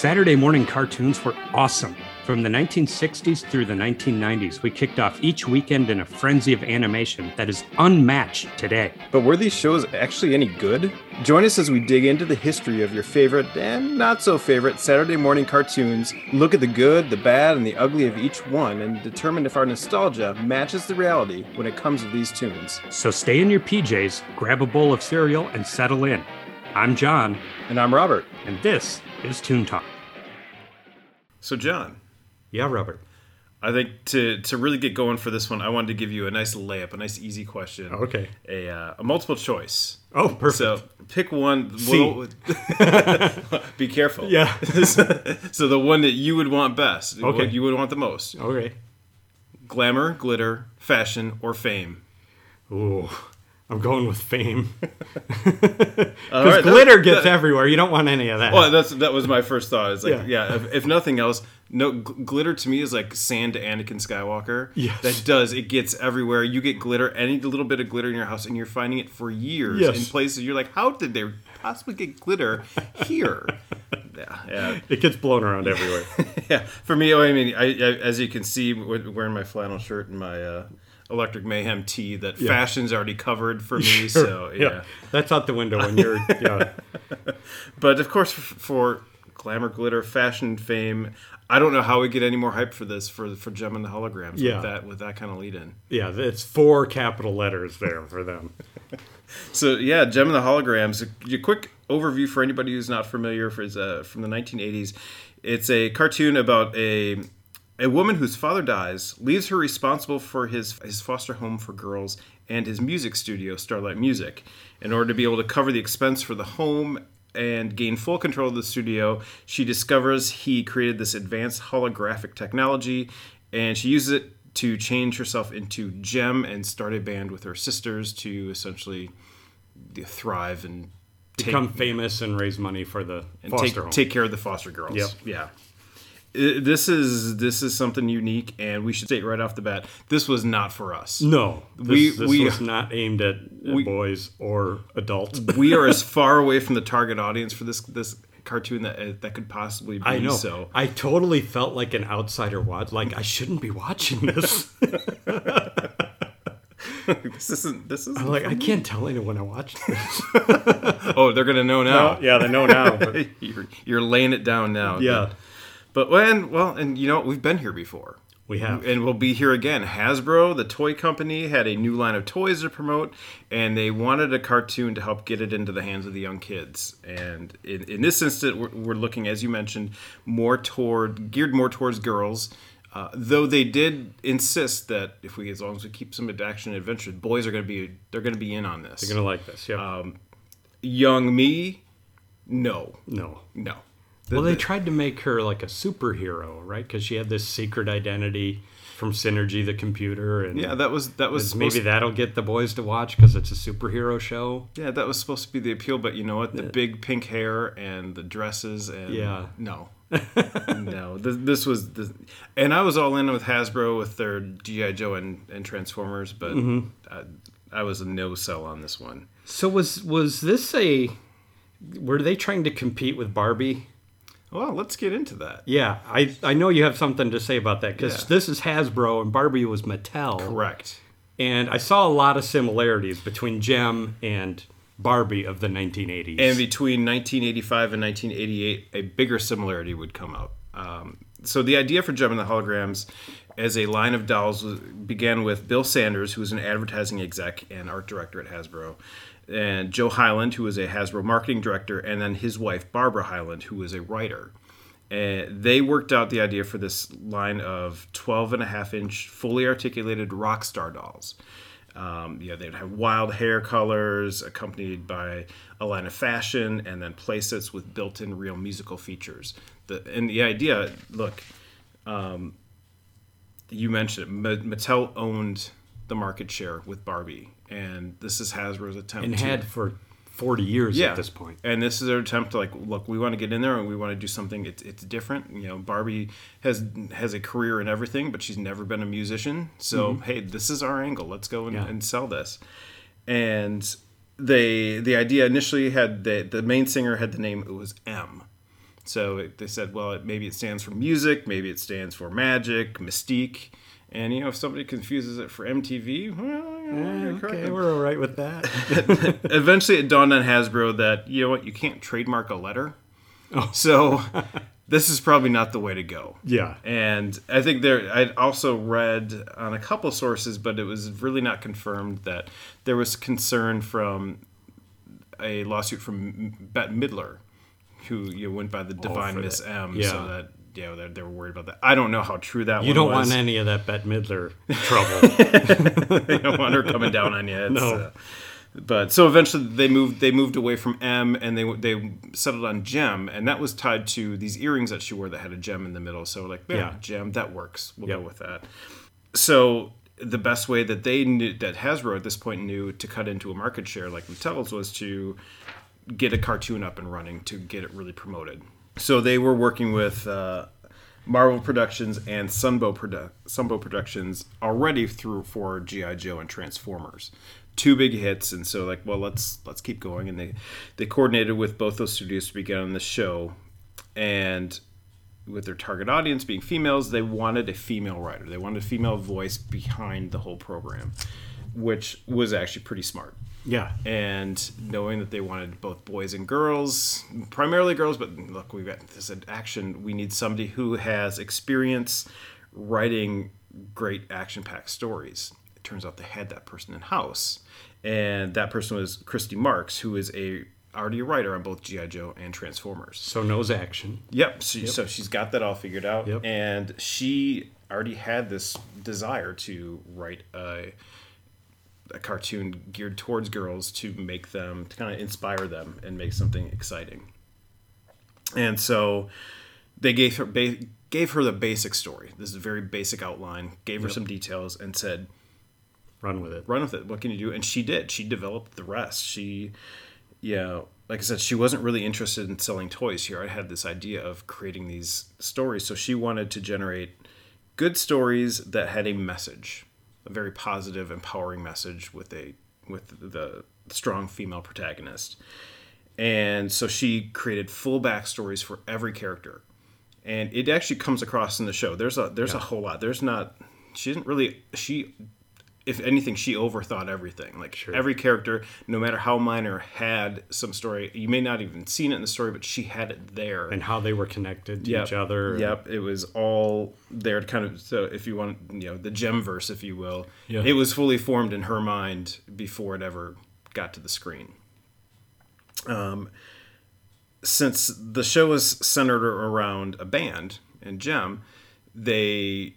Saturday morning cartoons were awesome. From the 1960s through the 1990s, we kicked off each weekend in a frenzy of animation that is unmatched today. But were these shows actually any good? Join us as we dig into the history of your favorite and not so favorite Saturday morning cartoons, look at the good, the bad, and the ugly of each one, and determine if our nostalgia matches the reality when it comes to these tunes. So stay in your PJs, grab a bowl of cereal, and settle in. I'm John, And I'm Robert. and this is Toon Talk. So, John, Yeah, Robert. I think to to really get going for this one, I wanted to give you a nice layup, a nice easy question. Okay. A, uh, a multiple choice. Oh, perfect. So pick one. C. Well, be careful. Yeah. so the one that you would want best. Okay. What you would want the most. okay. Glamour, glitter, fashion, or fame. Ooh, I'm going with fame. Because right, that- glitter gets that- everywhere. You don't want any of that. Well, that's that was my first thought. It's like, Yeah. yeah, if, if nothing else, no gl- glitter to me is like sand to Anakin Skywalker. Yes. that does. It gets everywhere. You get glitter, any little bit of glitter in your house, and you're finding it for years Yes. in places. You're like, how did they possibly get glitter here? yeah, yeah, it gets blown around everywhere. yeah. For me, I mean, I, I as you can see, wearing my flannel shirt and my uh, Electric Mayhem tee, that fashion's already covered for me. So yeah. That's out the window when you're. Yeah. But of course, for glamour, glitter, fashion, fame, I don't know how we get any more hype for this for for Jem and the holograms Yeah. with that with that kind of lead in. Yeah, it's four capital letters there for them. So yeah, Jem and the holograms. A, a quick overview for anybody who's not familiar for is uh, from the 1980s. It's a cartoon about a a woman whose father dies, leaves her responsible for his his foster home for girls and his music studio, Starlight Music. In order to be able to cover the expense for the home and gain full control of the studio, she discovers he created this advanced holographic technology, and she uses it to change herself into Gem and start a band with her sisters to essentially thrive and take, Become famous and raise money for the and foster take, home. take care of the foster girls. Yep. Yeah. This is this is something unique, and we should state right off the bat: this was not for us. no, this, We- this we- was not aimed at, at We- boys or adults. we are as far away from the target audience for this this cartoon that uh, that could possibly be. I know. So I totally felt like an outsider watch. Like I shouldn't be watching this. this isn't this isn't. I'm like I can't tell anyone I watched this. oh, they're gonna know now. yeah, they know now. But you're, you're laying it down now. yeah, But when well, and you know we've been here before. we have. and we'll be here again. Hasbro, the toy company, had a new line of toys to promote, and they wanted a cartoon to help get it into the hands of the young kids. And in, in this instance, we're, we're looking, as you mentioned, more toward geared more towards girls. Uh, though they did insist that if we, as long as we keep some action and adventure, boys are going to be they're going to be in on this. They're gonna like this. Yeah. Young me, no, no. no. Well, they tried to make her like a superhero, right? Because she had this secret identity from Synergy, the computer, and Yeah, that was that was maybe supposed- that'll get the boys to watch because it's a superhero show. Yeah, that was supposed to be the appeal, but you know what? The big pink hair and the dresses and Yeah. no, no. This, this was the, and I was all in with Hasbro with their GI Joe and, and Transformers, but Mm-hmm. I, I was a no sell on this one. So was was this a? Were they trying to compete with Barbie? Well, let's get into that. Yeah, I I know you have something to say about that because Yeah. this is Hasbro and Barbie was Mattel, Correct. and I saw a lot of similarities between Jem and Barbie of the 1980s. And between 1985 and 1988, a bigger similarity would come out. Um, so the idea for Jem and the Holograms as a line of dolls began with Bill Sanders, who was an advertising exec and art director at Hasbro, and Joe Highland, who was a Hasbro marketing director, and then his wife Barbara Highland, who was a writer. And they worked out the idea for this line of 12 and a half inch fully articulated rock star dolls. Um, yeah, they'd have wild hair colors accompanied by a line of fashion and then playsets with built in real musical features. The, and the idea look, um, you mentioned it, Mattel owned the market share with Barbie, and this is Hasbro's attempt and to had for 40 years yeah. at this point. And this is their attempt to like, look, we want to get in there and we want to do something. It's, it's different. You know, Barbie has has a career in everything, but she's never been a musician. So hey, this is our angle. Let's go and, Mm-hmm. Yeah. and sell this. And they the idea initially had the the main singer had the name it was M. So it, they said, well, it, maybe it stands for music, maybe it stands for magic, mystique. And you know, if somebody confuses it for MTV, well, you know, you're correct. Okay, we're all right with that. eventually it dawned on Hasbro that you know what, you can't trademark a letter. Oh. So this is probably not the way to go. yeah. And I think there, I'd also read on a couple sources, but it was really not confirmed that there was concern from a lawsuit from Bette Midler, who you know, went by the oh, Divine for Miss that. M, Yeah. so that know they're, they're worried about that. I don't know how true that was. You don't was. want any of that Bette Midler trouble. you don't want her coming down on you. It's, No. uh, but so eventually they moved they moved away from M and they they settled on Jem and that was tied to these earrings that she wore that had a gem in the middle. So like yeah, Yeah. gem that works. We'll Yep. go with that. So the best way that they knew that Hasbro at this point knew to cut into a market share like Mattel's was to get a cartoon up and running to get it really promoted. So they were working with uh, Marvel Productions and Sunbow, Produ- Sunbow Productions already through for GI Joe and Transformers, two big hits. And so like, well, let's let's keep going. And they they coordinated with both those studios to begin on the show, and with their target audience being females, they wanted a female writer. They wanted a female voice behind the whole program, which was actually pretty smart yeah. and knowing that they wanted both boys and girls, primarily girls, but look, we've got this action. We need somebody who has experience writing great action-packed stories. It turns out they had that person in house, and that person was Christy Marx, who is a already a writer on both GI Joe and Transformers. So knows action. Yep. So, so she's got that all figured out, Yep. and she already had this desire to write a, a cartoon geared towards girls to make them to kind of inspire them and make something exciting. And so they gave her ba- gave her the basic story. This is a very basic outline. Gave her some details and said, Run with it. run with it. What can you do? And she did. She developed the rest. She, yeah, like I said, she wasn't really interested in selling toys here. I had this idea of creating these stories. So she wanted to generate good stories that had a message, a very positive, empowering message with a with the strong female protagonist. And so she created full backstories for every character. And it actually comes across in the show. There's a there's a whole lot. There's not she didn't really she if anything, she overthought everything. Like every character, no matter how minor, had some story. You may not even seen it in the story, but she had it there. And how they were connected to Yep. each other. Yep, it was all there. to Kind of so, if you want, you know, the jem verse, if you will, Yeah. it was fully formed in her mind before it ever got to the screen. Um, since the show was centered around a band and Jem, they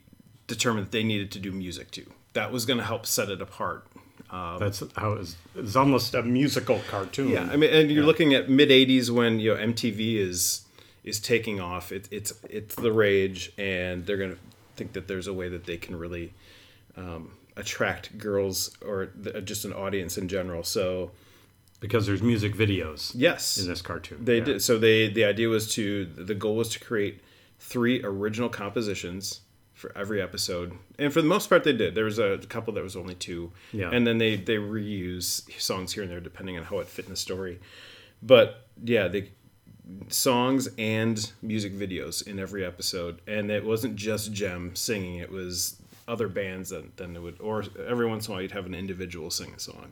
determined that they needed to do music too. That was going to help set it apart. That's how it was. It's almost a musical cartoon. Yeah, I mean, and you're looking at mid '80s when you know MTV is is taking off. It, it's it's the rage, and they're gonna think that there's a way that they can really um, attract girls or th- just an audience in general. So because there's music videos yes, in this cartoon. they Yeah. did. So they the idea was to the goal was to create three original compositions for every episode, and for the most part they did. There was a couple that was only two, Yeah. and then they they reuse songs here and there depending on how it fit in the story. But yeah, they songs and music videos in every episode, and it wasn't just Jem singing; it was other bands that then it would, or every once in a while you'd have an individual sing a song.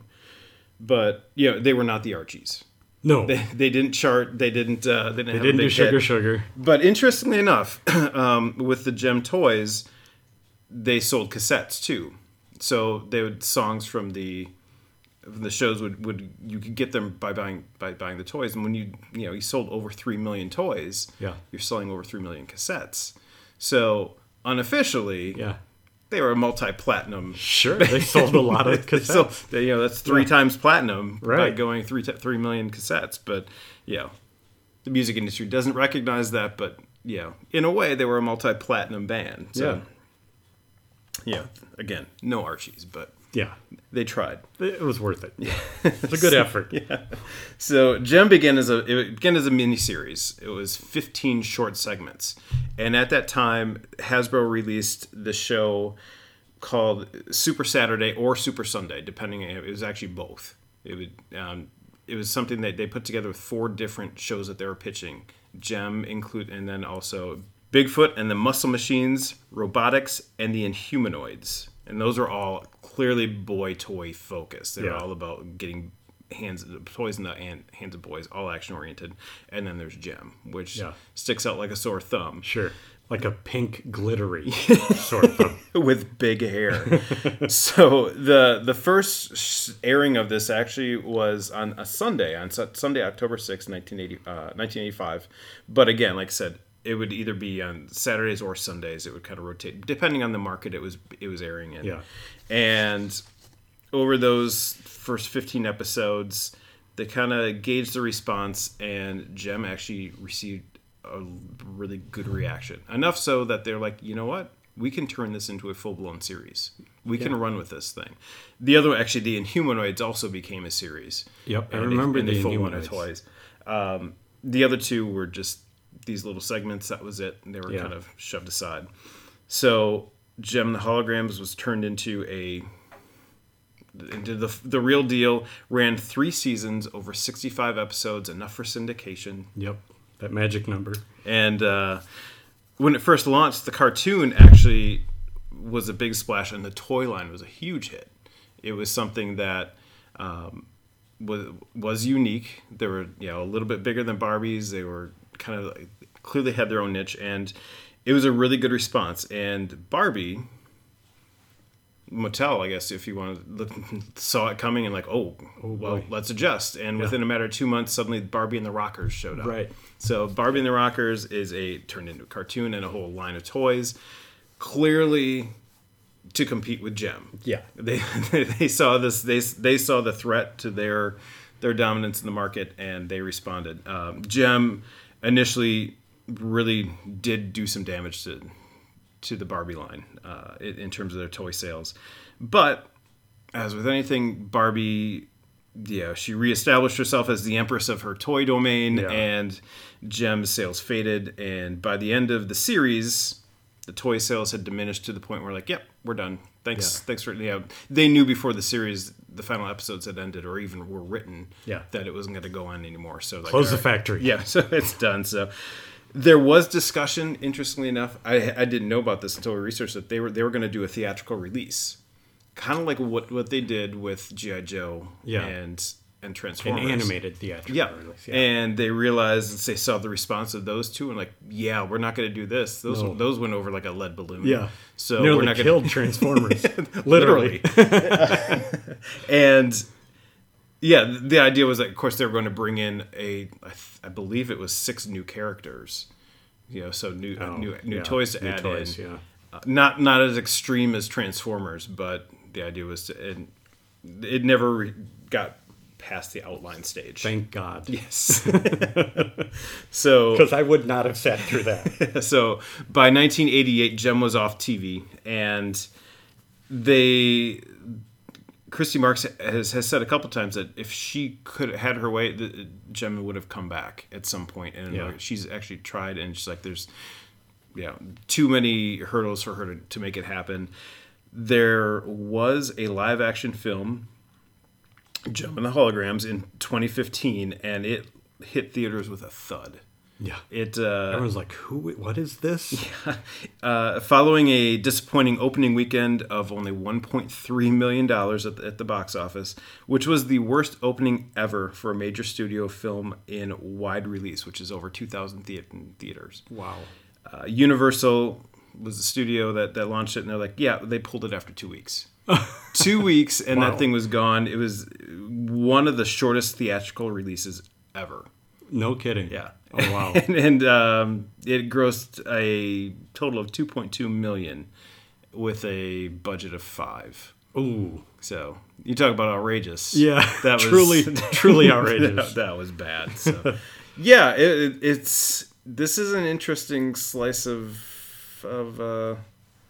But you know, they were not the Archies. No, They, they didn't chart. They didn't. Uh, they didn't, they didn't do sugar hit. sugar. But interestingly enough, um, with the Jem toys, they sold cassettes too. So they would songs from the from the shows would, would you could get them by buying by buying the toys. And when you you know you sold over three million toys, Yeah. you're selling over three million cassettes. So unofficially, Yeah, they were a multi platinum. sure. They sold a lot of cassettes. you know that's three times platinum by Right. going three t- three million cassettes. But you know, the music industry doesn't recognize that. But you know, in a way, they were a multi platinum band. So, yeah. Again, no Archies, but yeah, they tried. it was worth it. It's a good effort. yeah. So Jem began as a it began as a mini series. It was 15 short segments, and at that time, Hasbro released the show called Super Saturday or Super Sunday, depending. It was actually both. It would um, it was something that they put together with four different shows that they were pitching. Jem include, and then also Bigfoot and the Muscle Machines, Robotix, and the Inhumanoids. And those are all clearly boy toy focused. They're Yeah. all about getting hands toys in the hand, hands of boys, all action oriented. And then there's Jem, which Yeah. sticks out like a sore thumb Sure. Like a pink glittery sort of thing. with big hair. so the the first airing of this actually was on a Sunday, on Sunday, October sixth, 1980, uh, 1985. But again, like I said, it would either be on Saturdays or Sundays. It would kind of rotate depending on the market it was it was airing in. Yeah. And over those first 15 episodes, they kind of gauged the response, and Jem actually received a really good reaction. Enough so that they're like, you know what? We can turn this into a full blown series. We can run with this thing. The other, actually, the Inhumanoids also became a series. Yep, I And remember they the full one of Inhumanoids. toys. Um, the other two were just these little segments. That was it. They were Yeah. kind of shoved aside. So Jem the Holograms was turned into a into the the real deal. Ran three seasons, over sixty five episodes, enough for syndication. Yep. That magic number. And uh, when it first launched, the cartoon actually was a big splash, and the toy line was a huge hit. It was something that um, was was unique. They were you know a little bit bigger than Barbies. They were kind of like, clearly had their own niche, and it was a really good response. And Barbie. Mattel, I guess, if you want to, saw it coming and like, oh, well, boy. let's adjust. And within a matter of two months, suddenly Barbie and the Rockers showed up. Right. So Barbie and the Rockers is a turned into a cartoon and a whole line of toys, clearly to compete with Jem. Yeah. They they saw this they they saw the threat to their their dominance in the market and they responded. Um, Jem initially really did do some damage to to the Barbie line uh, in, in terms of their toy sales, but as with anything, Barbie, yeah, she reestablished herself as the empress of her toy domain, Yeah. and Jem's sales faded. And by the end of the series, the toy sales had diminished to the point where, like, yep, we're done. Thanks, Yeah. thanks for yeah. They knew before the series, the final episodes had ended, or even were written, Yeah. that it wasn't going to go on anymore. So like, Close the factory. Yeah, so it's done. So there was discussion. Interestingly enough, I, I didn't know about this until we researched that they were they were going to do a theatrical release, kind of like what what they did with GI Joe Yeah. and and An Transformers. animated theatrical Yeah. release. Yeah. and they realized they saw the response of those two and like, yeah, we're not going to do this. Those No. those went over like a lead balloon. yeah. so Nearly we're not killed going Transformers. Literally. and yeah, the idea was that, of course, they were going to bring in a, I, th- I believe it was six new characters. You know, so new Oh, new new yeah. toys to New add toys, in. yeah. Uh, not not as extreme as Transformers, but the idea was to. And it never re- got past the outline stage. Thank God. yes. so Because I would not have sat through that. so by 1988 jem was off tv and they christy marx has, has said a couple times that if she could have had her way the, jem would have come back at some point and Yeah. she's actually tried and she's like there's yeah too many hurdles for her to, to make it happen there was a live action film Jem and the Holograms in 2015, and it hit theaters with a thud. Yeah. It uh, Everyone's like, "Who? What is this?" uh, following a disappointing opening weekend of only 1.3 million dollars at, the- at the box office, which was the worst opening ever for a major studio film in wide release, which is over 2,000 thea- theaters. Wow. Uh, Universal was the studio that, that launched it, and they're like, yeah, they pulled it after two weeks. two weeks, and Wow. that thing was gone. It was one of the shortest theatrical releases ever. No kidding. Yeah. Oh wow. and, and um, it grossed a total of 2.2 million with a budget of five. Ooh. So you talk about outrageous. Yeah. that was truly, truly outrageous. that, that was bad. So yeah, it, it- it's this is an interesting slice of of uh,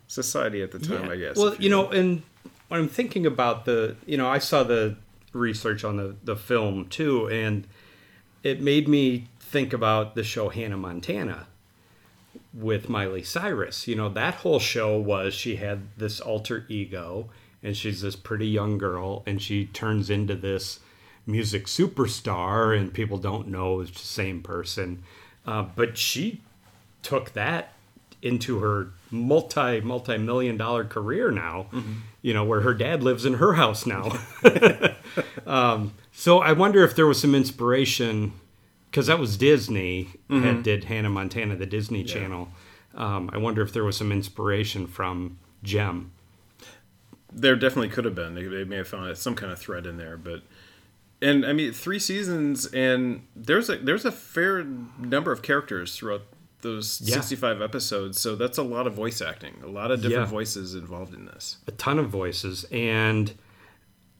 society at the time, I guess. Well, if you know, and when I'm thinking about the, you know, I saw the research on the the film too, and it made me think about the show Hannah Montana with Miley Cyrus. You know, that whole show was she had this alter ego, and she's this pretty young girl, and she turns into this music superstar, and people don't know it's the same person. Uh, but she took that into her multi multi million dollar career now. You know, where her dad lives in her house now. um, so I wonder if there was some inspiration because that was Disney had did Hannah Montana, the Disney Channel. Um, I wonder if there was some inspiration from Jem. There definitely could have been. They, they may have found some kind of thread in there, but and I mean three seasons, and there's a there's a fair number of characters throughout those Yeah. 65 episodes. So that's a lot of voice acting, a lot of different Yeah. voices involved in this. a ton of voices and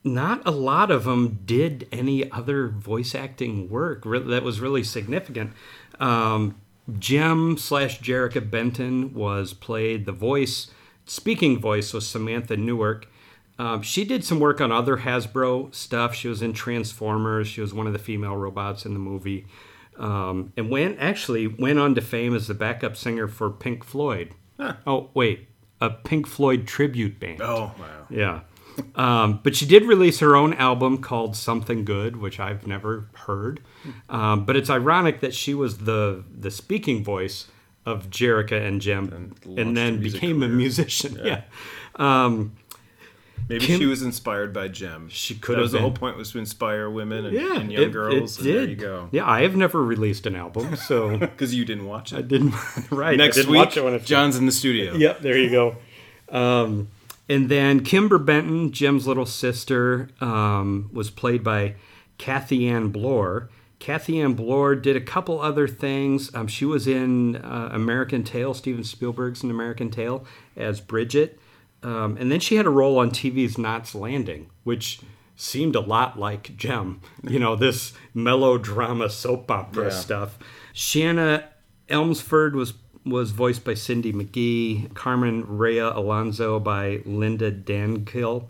not a lot of them did any other voice acting work that was really significant. Um, jem slash jerrica benton was played the voice speaking voice was samantha newark. Um, she did some work on other hasbro stuff. She was in transformers. She was one of the female robots in the movie. Um, and went actually went on to fame as the backup singer for pink floyd. Oh wait a pink floyd tribute band. Oh wow! yeah. Um, but she did release her own album called Something Good, which I've never heard. Um, but it's ironic that she was the the speaking voice of Jerrica and Jem, and, launched then became a musician. Yeah. Maybe Kim- she was inspired by Jem. She could That have was the whole point was to inspire women and, Yeah. and young it- it girls. and there you go. Yeah, I have never released an album, so Because you didn't watch it, I didn't. right. Next didn't week, it it John's in the studio. Yep, there you go. Um, and then Kimber Benton, Jem's little sister, um, was played by Cathianne Blore. Cathianne Blore did a couple other things. Um, she was in uh, American Tail, Steven Spielberg's An American Tail, as Bridget. Um, and then she had a role on TV's Knots Landing, which seemed a lot like Jem. You know, this melodrama soap opera Yeah. stuff. Shana Elmsford was was voiced by Cindy McGee, Carmen Rhea Alonso by Linda Dangcil,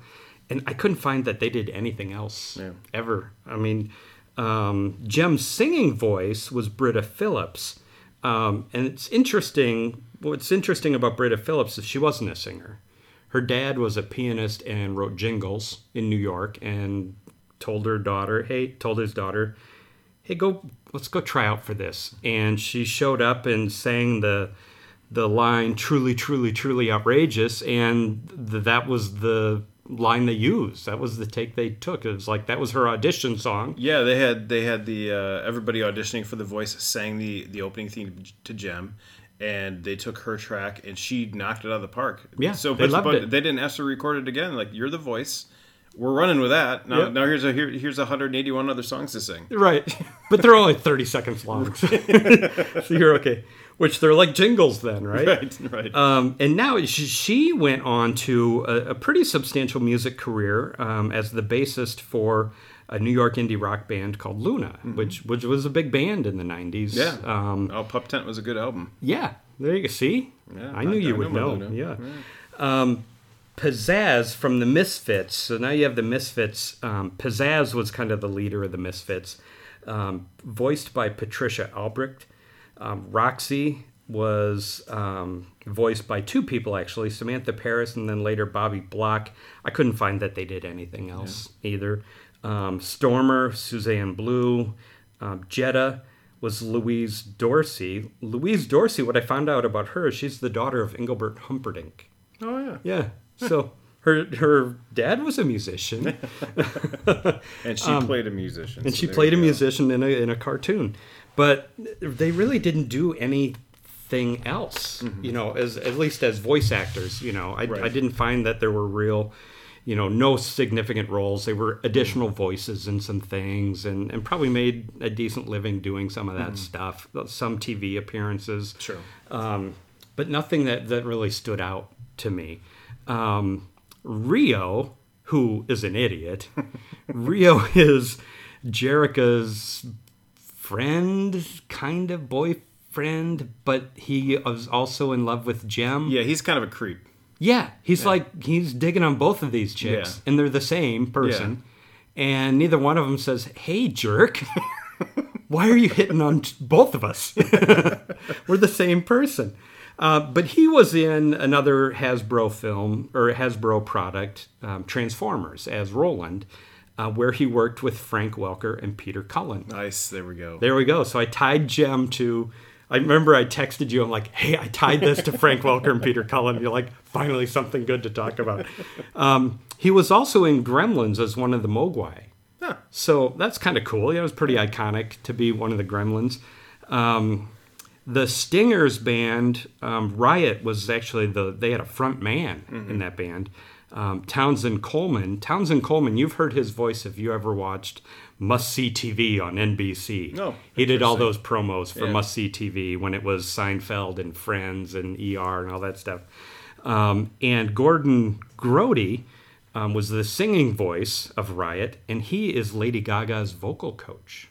and I couldn't find that they did anything else Yeah. ever. I mean, um, Jem's singing voice was Britta Phillips, um, and it's interesting. What's interesting about Britta Phillips is she wasn't a singer. Her dad was a pianist and wrote jingles in New York, and told her daughter, "Hey," told his daughter, hey go let's go try out for this and she showed up and sang the the line truly truly truly outrageous and th- that was the line they used that was the take they took it was like that was her audition song Yeah, they had they had the uh, everybody auditioning for the voice sang the the opening theme to Jem, and they took her track and she knocked it out of the park. Yeah, so they but- loved but it. They didn't ask to record it again. Like you're the voice, we're running with that. Now Yep. now here's a here, here's 181 other songs to sing. right but they're only 30 seconds long so you're okay which they're like jingles then right Right, right. Um, and now she, went on to a, a pretty substantial music career um, as the bassist for a New York indie rock band called Luna, which which was a big band in the '90s. yeah. um, oh, Pup Tent was a good album. yeah. There you go. See, Yeah, I knew I- you I would know know. Luna. Yeah. Um, Pizzazz from the Misfits. So now you have the Misfits. Um, Pizzazz was kind of the leader of the Misfits, um, voiced by Patricia Albrecht. Um, Roxy was um, voiced by two people actually, Samantha Paris and then later Bobbie Block. I couldn't find that they did anything else either. Um, Stormer, Suzanne Blue, um, Jetta was Louise Dorsey. Louise Dorsey, what I found out about her, is she's the daughter of Engelbert Humperdinck. Yeah. So her her dad was a musician, And she played a musician. Um, and so she played a go. musician in a in a cartoon. But they really didn't do anything else, you know, as at least as voice actors. You know, I, Right. I didn't find that there were real, you know, no significant roles. They were additional voices in some things, and and probably made a decent living doing some of that stuff. Some TV appearances, Sure. um, but nothing that, that really stood out to me. Um, Rio, who is an idiot, Rio is Jerrica's friend, kind of boyfriend, but he is also in love with Jem. Yeah, he's kind of a creep. Yeah, he's like he's digging on both of these chicks, Yeah. and they're the same person, and neither one of them says, "Hey, jerk." Why are you hitting on both of us? We're the same person. Uh, but he was in another Hasbro film or Hasbro product, um, Transformers, as Roland. uh, where he worked with Frank Welker and Peter Cullen. Nice. There we go. There we go. So I tied Jem to. I remember I texted you. I'm like, "Hey, I tied this to Frank Welker and Peter Cullen." You're like, "Finally, something good to talk about." Um, he was also in Gremlins as one of the Mogwai. Huh. So that's kind of cool. Yeah, it was pretty iconic to be one of the Gremlins. Um, the Stingers band, um, Riot, was actually the they had a front man in that band. Um, Townsend Coleman. Townsend Coleman, you've heard his voice if you ever watched Must See TV on NBC. Oh, he did all those promos for Yeah. Must See TV when it was Seinfeld and Friends and ER and all that stuff. Um, and Gordon Grody um, was the singing voice of Riot, and he is Lady Gaga's vocal coach.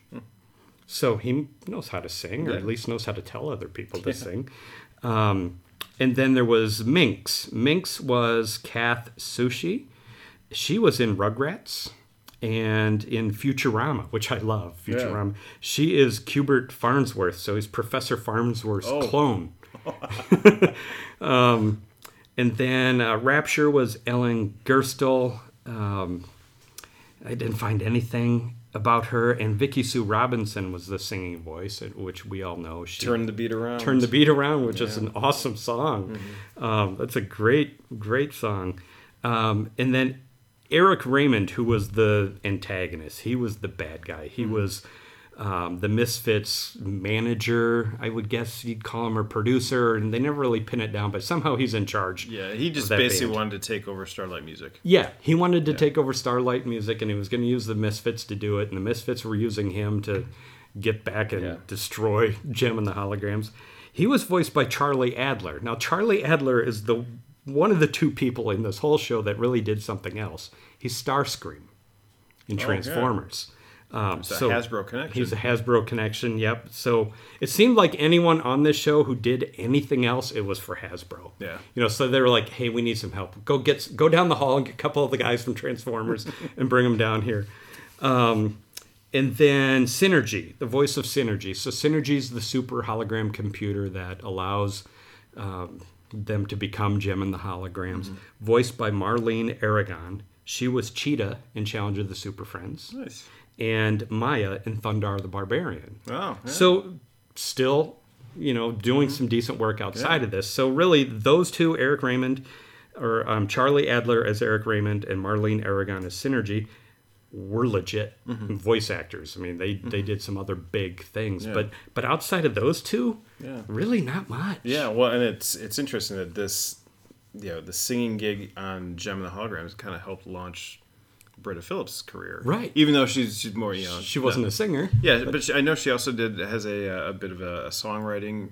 So he knows how to sing, or Yeah. at least knows how to tell other people to sing. Um, and then there was Minx. Minx was Kath Soucie. She was in Rugrats and in Futurama, which I love. Futurama. She is Cubert Farnsworth, so he's Professor Farnsworth's Oh. clone. um, and then uh, Rapture was Ellen Gerstel. Um, I didn't find anything about her. And Vicki Sue Robinson was the singing voice, which we all know. She Turn the beat around. Turn the Beat Around, which is an awesome song. Um, that's a great, great song. Um, and then Eric Raymond, who was the antagonist, he was the bad guy. He was um, the Misfits manager, I would guess you'd call him, or producer, and they never really pin it down, but somehow he's in charge. Yeah, he just basically band. wanted to take over Starlight Music. Yeah, he wanted to take over Starlight Music, and he was going to use the Misfits to do it, and the Misfits were using him to get back and Yeah. destroy Jem and the Holograms. He was voiced by Charlie Adler. Now, Charlie Adler is the one of the two people in this whole show that really did something else. He's Starscream in Transformers. Um, It's a Hasbro connection. He's a Hasbro connection. Yep. So it seemed like anyone on this show who did anything else, it was for Hasbro. Yeah. You know, so they were like, "Hey, we need some help. Go get go down the hall and get a couple of the guys from Transformers and bring them down here." Um, and then Synergy, the voice of Synergy. So Synergy is the super hologram computer that allows um, them to become Jem and the holograms. Voiced by Marlene Aragon. She was Cheetah in Challenge of the Super Friends nice. And Maya in Thundarr the Barbarian. Oh, yeah. So still, you know, doing mm-hmm. some decent work outside of this. So really, those two, Eric Raymond, or um, Charlie Adler as Eric Raymond and Marlene Aragon as Synergy, were legit mm-hmm. voice actors. I mean, they they mm-hmm. did some other big things, Yeah. but but outside of those two, Yeah. really not much. Yeah, well, and it's it's interesting that this, you know, the singing gig on Jem and the Holograms kind of helped launch Britta Phillips' career, Right. Even though she's she's more, you know, She wasn't a singer. yeah, but she, I know she also did has a uh, a bit of a, a songwriting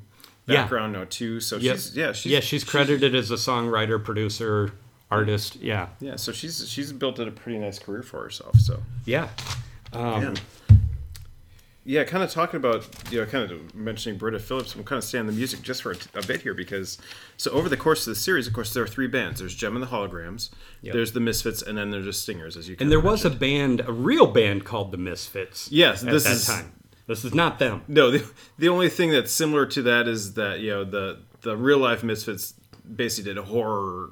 Yeah. background now too. So Yep. she's yeah she's yeah, she's credited as a songwriter, producer, artist. Yeah, yeah so she's she's built a pretty nice career for herself. So yeah. Um, yeah. Kind of talking about, you know, kind of mentioning Britta Phillips. I'm kind of staying on the music just for a, a bit here because, so over the course of the series, of course, there are three bands. There's Jem and the Holograms, Yep. there's the Misfits, and then there's the Stingers, as you. Can. And there was a band, a real band called the Misfits. Yes, at this that is- time. This is not them. no. The, the only thing that's similar to that is that you know the the real life Misfits basically did a horror,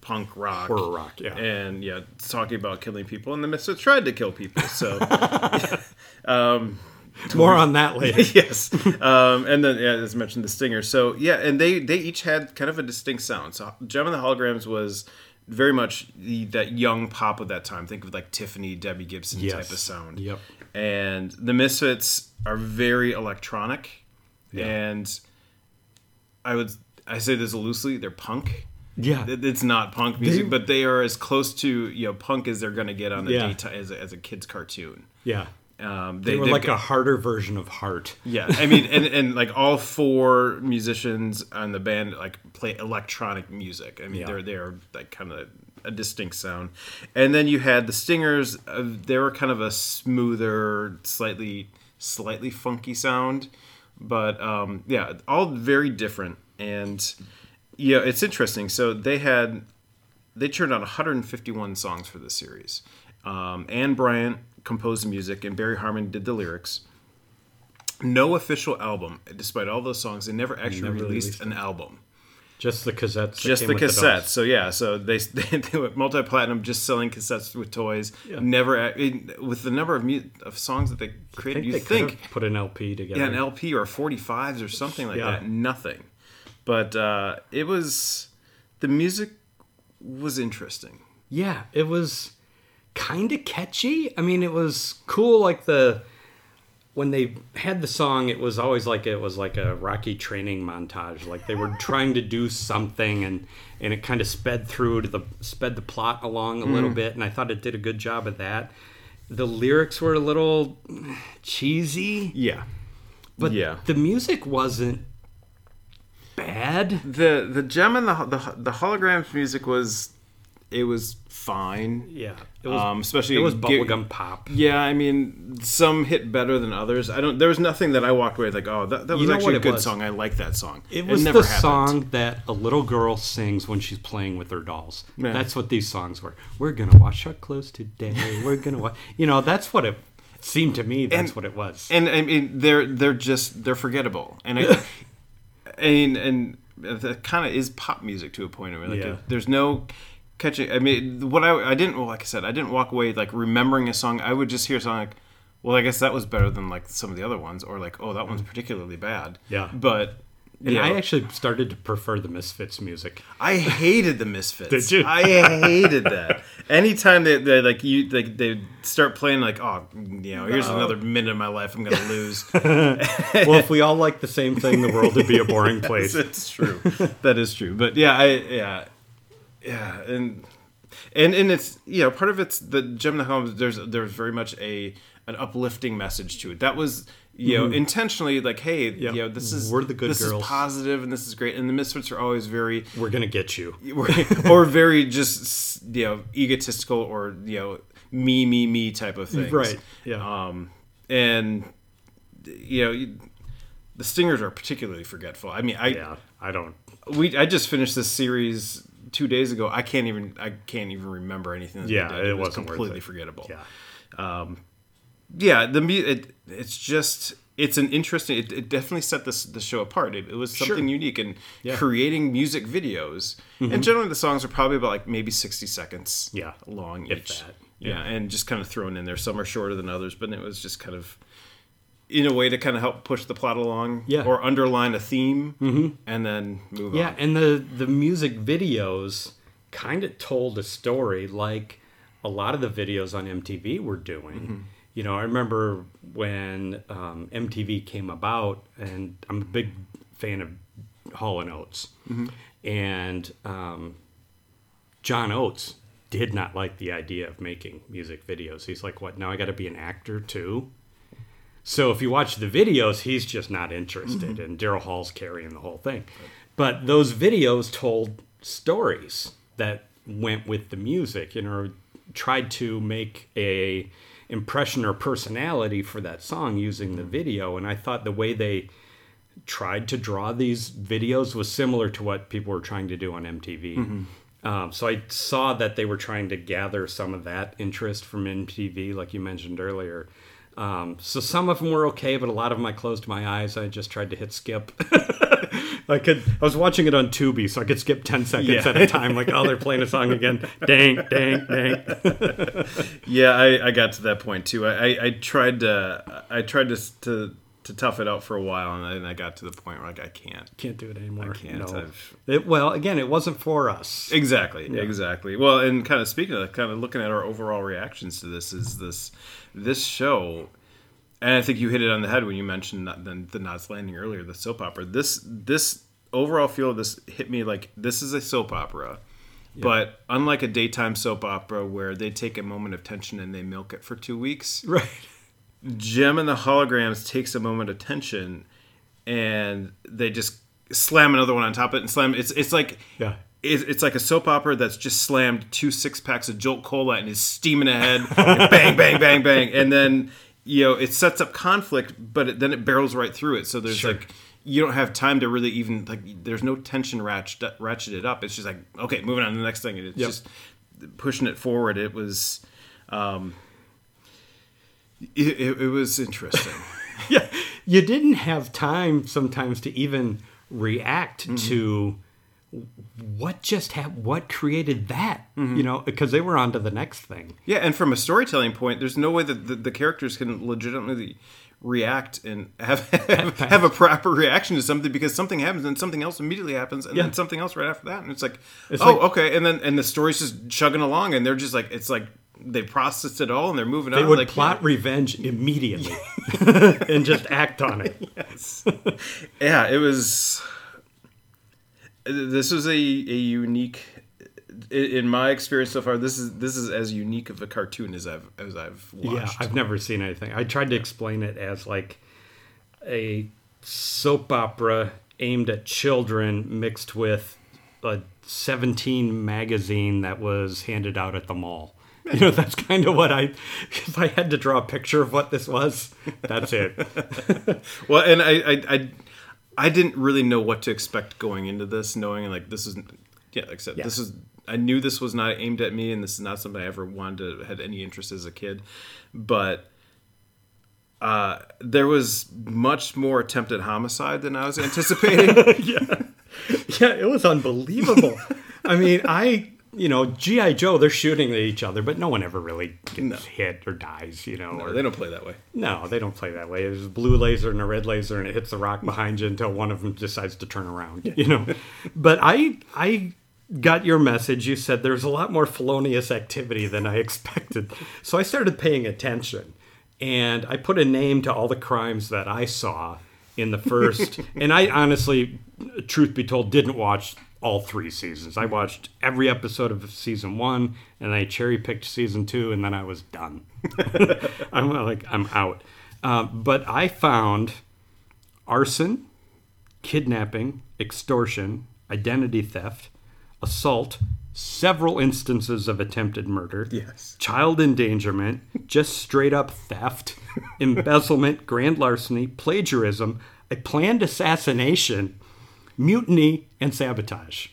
punk rock, Horror rock, yeah. and yeah, talking about killing people, and the Misfits tried to kill people. So um, More on that later. yes, um, and then yeah, as mentioned, the Stinger. So yeah, and they they each had kind of a distinct sound. So Jem and the Holograms was very much the, that young pop of that time. Think of like Tiffany, Debbie Gibson Yes. type of sound. Yep. And the Misfits are very electronic, and I would I say this loosely, they're punk. Yeah. It's not punk music, They- but they are as close to you know punk as they're going to get on the Yeah. daytime as a, as a kid's cartoon. Yeah. Um, They, were they've like got- a harder version of Heart. yeah, I mean, and, and like all four musicians on the band like play electronic music. I mean, Yeah. they're they're like kind of a distinct sound. And then you had the Stingers. Uh, they were kind of a smoother, slightly slightly funky sound, but um, yeah, all very different. And yeah, it's interesting. So they had they turned out 151 songs for this series. Um, Anne Bryant composed the music, and Barry Harman did the lyrics. No official album, despite all those songs. They never actually Never released released an album. Just the cassettes. just the cassettes. so yeah, so they they, they went multi platinum, just selling cassettes with toys. Yeah. Never with the number of mu- of songs that they created. think You they think, put an LP together. yeah, an LP or forty fives or something like Yeah. that. Nothing, but uh, it was the music was interesting. Yeah, it was kind of catchy. I mean, it was cool. Like the when they had the song, it was always like it was like a Rocky training montage. Like they were trying to do something, and and it kind of sped through to the sped the plot along a hmm. little bit. And I thought it did a good job of that. The lyrics were a little cheesy, Yeah, but yeah. the music wasn't bad. the the jem and the the the holograms music was it was fine. Yeah, it was. Um, especially it was bubblegum pop. Yeah, I mean, some hit better than others. I don't. There was nothing that I walked away like, oh, that, that was You know actually a good was? song. I like that song. It was never the happened. song that a little girl sings when she's playing with her dolls. Yeah. That's what these songs were. We're gonna wash our clothes today. We're gonna wash. You know, that's what it seemed to me. That's And- what it was. and I mean, they're they're just they're forgettable. And I, and and that kind of is pop music to a point. Where like, Yeah. there's no catching. I mean, what I I didn't well, like I said, I didn't walk away like remembering a song. I would just hear a song like. Well, I guess that was better than like some of the other ones, or like, oh, that one's particularly bad. Mm. Yeah. but and yeah. I actually started to prefer the Misfits music. I hated the Misfits. Did you? I hated that. Anytime they, they like you like they start playing like oh you know here's another minute of my life I'm gonna lose. well, if we all like the same thing, the world would be a boring place. It's true. that is true. But yeah, I yeah yeah and and and it's you know part of it's the Jem and the Holmes. There's there's very much a an uplifting message to it. That was you know intentionally like hey Mm-hmm. Yep. you know this is We're the good this girls. is positive and this is great and the Misfits are always very We're gonna get you. or very just you know egotistical or you know me me me type of things Right, yeah. um and you know you- the stingers are particularly forgetful i mean i Yeah, I don't. we i just finished this series two days ago i can't even i can't even remember anything Yeah, did. it was completely it. forgettable Yeah, yeah the it, it's just it's an interesting it, it definitely set this the show apart it, it was something Sure. unique and Yeah. Mm-hmm. creating music videos and generally the songs are probably about like maybe 60 seconds Yeah. long If each that. yeah. and just kind of thrown in there some are shorter than others but it was just kind of in a way to kind of help push the plot along Yeah. or underline a theme mm-hmm. and then move yeah, on Yeah, and the the music videos kind of told a story like a lot of the videos on MTV were doing. You know, I remember when um, MTV came about, and I'm a big fan of Hall and Oates, and um, John Oates did not like the idea of making music videos. He's like, "What? Now I got to be an actor too." So if you watch the videos, he's just not interested, mm-hmm. and Daryl Hall's carrying the whole thing. But those videos told stories that went with the music, you know, tried to make a impression or personality for that song using the mm-hmm. video. And I thought the way they tried to draw these videos was similar to what people were trying to do on MTV. Mm-hmm. Um, so I saw that they were trying to gather some of that interest from MTV, like you mentioned earlier. Um, so some of them were okay, but a lot of them I closed my eyes. I just tried to hit skip. I could. I was watching it on Tubi, so I could skip ten seconds Yeah. at a time. Like, oh, they're playing a song again. Dang, dang, dang. yeah I, I got to that point too I, I, I tried to i tried to, to to tough it out for a while and then i got to the point where like i can't Can't do it anymore. I can't. No. It, well, again, it wasn't for us. Exactly, exactly. Well, and kind of speaking of kind of looking at our overall reactions to this is this this show, and I think you hit it on the head when you mentioned not, the, the Knots Landing earlier, the soap opera. This this overall feel of this hit me like this is a soap opera, but unlike a daytime soap opera where they take a moment of tension and they milk it for two weeks, Right. Jem and the Holograms takes a moment of tension, and they just slam another one on top of it and slam. It's it's like Yeah. it's, it's like a soap opera that's just slammed two six packs of Jolt Cola and is steaming ahead, bang bang bang bang, and then you know it sets up conflict, but it, then it barrels right through it. So there's Sure. like you don't have time to really even like there's no tension ratchet, ratcheted up. It's just like okay, moving on to the next thing, and it's Yep. just pushing it forward. It was. Um, it, it, it was interesting. yeah, you didn't have time sometimes to even react mm-hmm. to what just happened? What created that? Mm-hmm. You know, because they were on to the next thing. Yeah, and from a storytelling point, there's no way that the, the characters can legitimately react and have have, have a proper reaction to something because something happens and something else immediately happens and Yeah. then something else right after that and it's like It's oh like- okay and then and the story's just chugging along and they're just like it's like they processed it all and they're moving They on They would like plot revenge immediately and just act on it. Yes. yeah it was this was a, a unique in in my experience so far this is this is as unique of a cartoon as I've as I've watched Yeah, I've never seen anything. I tried to explain it as like a soap opera aimed at children mixed with a 17 magazine that was handed out at the mall. You know, that's kind of what I, if I had to draw a picture of what this was, that's it. Well, and I, I, I, I didn't really know what to expect going into this, knowing like this is, yeah, like I said, Yeah. this is. I knew this was not aimed at me, and this is not something I ever wanted to had any interest as a kid, but. Uh, there was much more attempted homicide than I was anticipating. Yeah, yeah, it was unbelievable. I mean, I, you know, G.I. Joe, they're shooting at each other, but no one ever really gets hit or dies, you know. or, they don't play that way. No, they don't play that way. There's a blue laser and a red laser, and it hits the rock behind you until one of them decides to turn around. You know, but I I got your message. You said there's a lot more felonious activity than I expected, so I started paying attention, and I put a name to all the crimes that I saw in the first. and I honestly, truth be told, didn't watch all three seasons. I watched every episode of season one, and I cherry picked season two, and then I was done. I'm like, I'm out. Um, but I found arson, kidnapping, extortion, identity theft, assault, several instances of attempted murder, Yes. child endangerment, just straight up theft, embezzlement, grand larceny, plagiarism, a planned assassination, mutiny, and sabotage.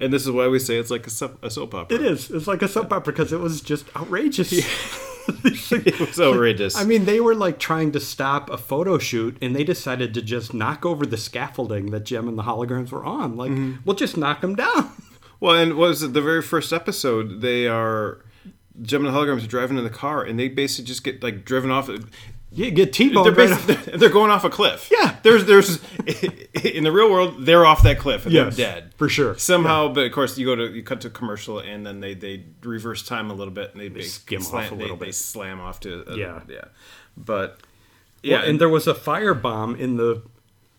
And this is why we say it's like a soap, a soap opera. It is. It's like a soap opera because it was just outrageous. It was outrageous. I mean, they were like trying to stop a photo shoot, and they decided to just knock over the scaffolding that Jem and the holograms were on. Like, mm-hmm. we'll just knock them down. Well, and was it the very first episode? They are Jem and the holograms are driving in the car, and they basically just get like driven off. You get They're, T-boned. right off- basically, they're going off a cliff. Yeah. there's there's in the real world they're off that cliff and Yes, they're dead for sure. Somehow, but of course you go to you cut to commercial and then they they reverse time a little bit and they, they, skim off slam, a they- little they, bit. slam off to a, Yeah. yeah, but yeah, Well, and there was a firebomb in the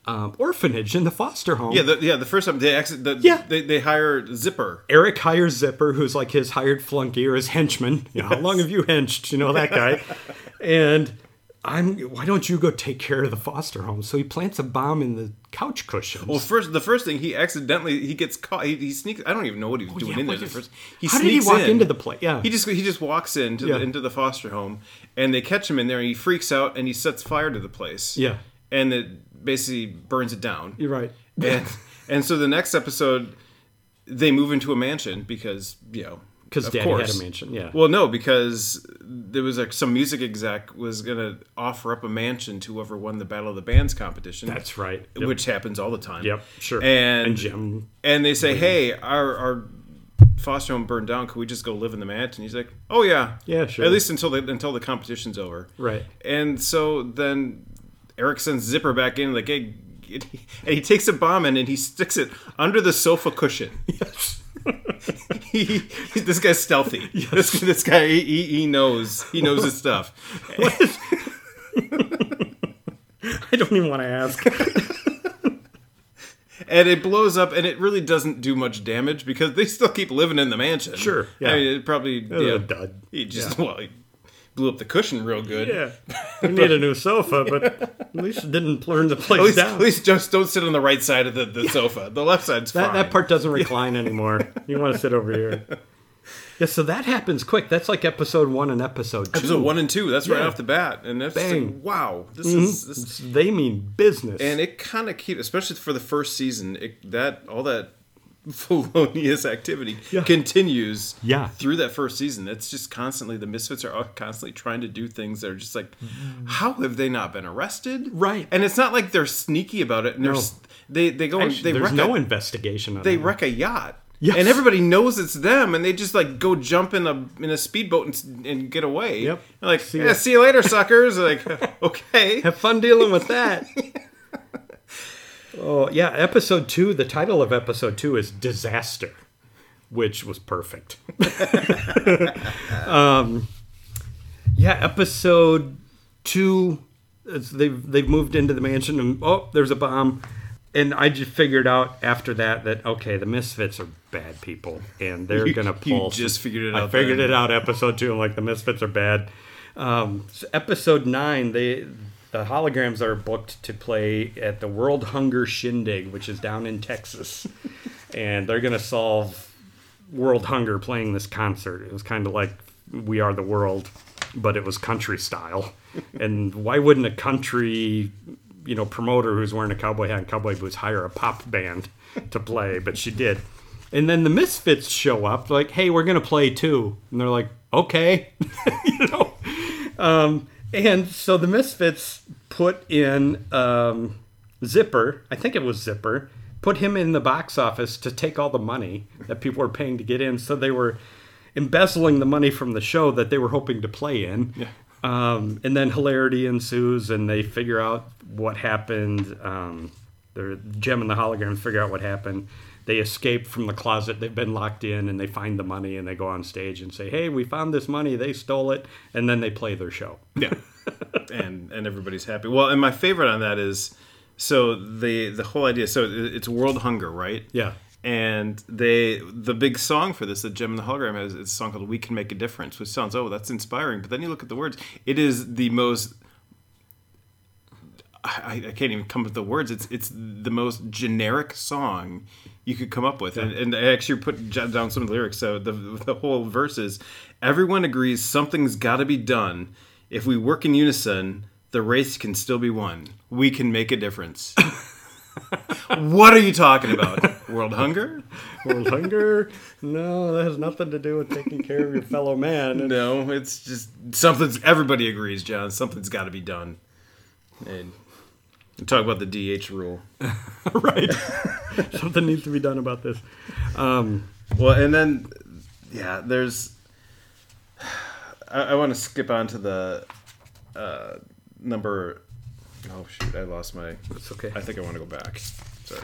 um, orphanage in the foster home. yeah, the, yeah. The first time they exit, the, Yeah. they they hire Zipper. Eric hires Zipper, who's like his hired flunky or his henchman. You know, how long have you henched? You know that guy. and I'm. Why don't you go take care of the foster home? So he plants a bomb in the couch cushions. Well, first the first thing he accidentally he gets caught. He, he sneaks. I don't even know what he was oh, doing Oh, yeah, in there. The first he how did he walk in. into the place? Yeah. he just he just walks into Yeah. the, into the foster home, and they catch him in there, and he freaks out, and he sets fire to the place. Yeah. and it basically burns it down. You're right. and and so the next episode, they move into a mansion because you know Because Daddy course. had a mansion. Yeah. Well, no, because there was like some music exec was gonna offer up a mansion to whoever won the Battle of the Bands competition. That's right. Yep. Which happens all the time. Yep, sure. And And Jem. and they say, "Hey, our our foster home burned down. Could we just go live in the mansion?" He's like, "Oh yeah, Yeah, sure. At least until the until the competition's over." Right. And so then Eric sends Zipper back in, like, "Hey." And he takes a bomb in and he sticks it under the sofa cushion. Yes. He, this guy's stealthy. This, this guy, he, he- he knows. He knows his stuff. I don't even want to ask. And it blows up, and it really doesn't do much damage because they still keep living in the mansion. Sure, yeah. I mean, it probably was yeah, a dud. He just well, he blew up the cushion real good. yeah. We need a new sofa, but at least it didn't burn the place At least, down. at least just don't sit on the right side of the, the sofa. The left side's That, fine. that part doesn't recline anymore. You want to sit over here. Yeah, so that happens quick. That's like episode one and episode two. Episode one and two. That's right off the bat, and that's Bang. Mm-hmm. like, wow. This is this, They mean business. and it kind of keeps, especially for the first season, it, that all that felonious activity Yeah. continues Yeah. through that first season. It's just constantly the misfits are constantly trying to do things that are just like, mm-hmm. how have they not been arrested? Right. And it's not like they're sneaky about it. And they're No. they they go and Actually, they there's wreck no a, investigation on they wreck a yacht. Yes. And everybody knows it's them, and they just like go jump in a in a speedboat and, and get away. Yep. They're like, See yeah, see you later, suckers. like, okay. Have fun dealing with that. oh yeah, episode two. The title of episode two is "Disaster," which was perfect. um, yeah, episode two. They've they've moved into the mansion and oh, there's a bomb, and I just figured out after that that okay, the Misfits are bad people and they're You- gonna pull. you just figured it I out figured then. it out. Episode two. I'm like the Misfits are bad. Um, so episode nine, they the holograms are booked to play at the World Hunger Shindig, which is down in Texas, and they're gonna solve world hunger playing this concert. It was kind of like We Are the World, but it was country style. and why wouldn't a country, you know, promoter who's wearing a cowboy hat and cowboy boots hire a pop band to play? But she did. And then the Misfits show up, like, "Hey, we're gonna play too," and they're like, "Okay," you know. Um, and so the Misfits put in um, Zipper, I think it was Zipper, put him in the box office to take all the money that people were paying to get in. So they were embezzling the money from the show that they were hoping to play in. Yeah. Um, and then hilarity ensues, and they figure out what happened. Um, they're, Jem and the holograms figure out what happened. They escape from the closet they've been locked in, and they find the money, and they go on stage and say, "Hey, we found this money. They stole it." And then they play their show. Yeah. and and everybody's happy. Well, and my favorite on that is so the the whole idea. So it's world hunger, right? Yeah. And they the big song for this, the Jem and the Hologram, has it's a song called "We Can Make a Difference," which sounds oh that's inspiring. But then you look at the words; it is the most I, I can't even come up with the words. It's it's the most generic song you could come up with, and, and I actually put down some of the lyrics. So the the whole verse is: everyone agrees something's got to be done. If we work in unison, the race can still be won. We can make a difference. what are you talking about? World hunger? World hunger? No, that has nothing to do with taking care of your fellow man. No, it's just something's. Everybody agrees, John. Something's got to be done. And talk about the DH rule. right. Something needs to be done about this. Um, Well, and then yeah, there's. I, I want to skip on to the uh, number. Oh shoot! I lost my. it's okay. I think I want to go back. Sorry.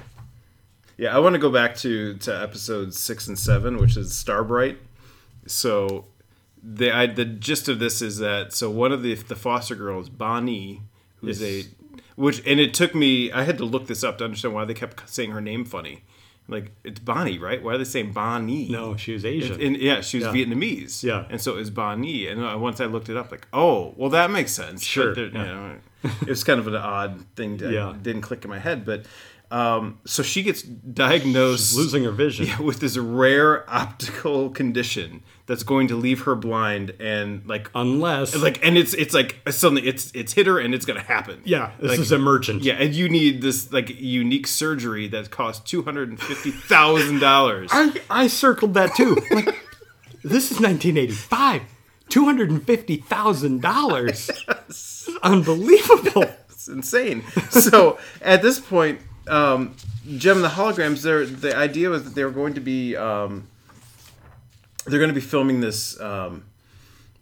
Yeah, I want to go back to to episodes six and seven, which is Starbright. So the I, the gist of this is that so one of the the foster girls, Bonnie, who's Yes. a which and it took me I had to look this up to understand why they kept saying her name funny. Like it's Bonnie, right? Why are they saying Bonnie? No, she was Asian. And yeah, she was Yeah. Vietnamese. Yeah. and so it was Bonnie. And once I looked it up, like, oh, well, that makes sense. Sure, yeah. you know, it was kind of an odd thing that Yeah. didn't click in my head. But um, so she gets diagnosed losing her vision. yeah, with this rare optical condition that's going to leave her blind and like Unless, like and it's it's like suddenly it's it's hit her and it's gonna happen. yeah, this Like, is emergent. yeah, and you need this like unique surgery that costs two hundred and fifty thousand dollars. I, I circled that too. Like, this is 1985. $250,000. Unbelievable. It's insane. So at this point, um, Jem and the Holograms, they're, the idea was that they were going to be um, they're going to be filming this um,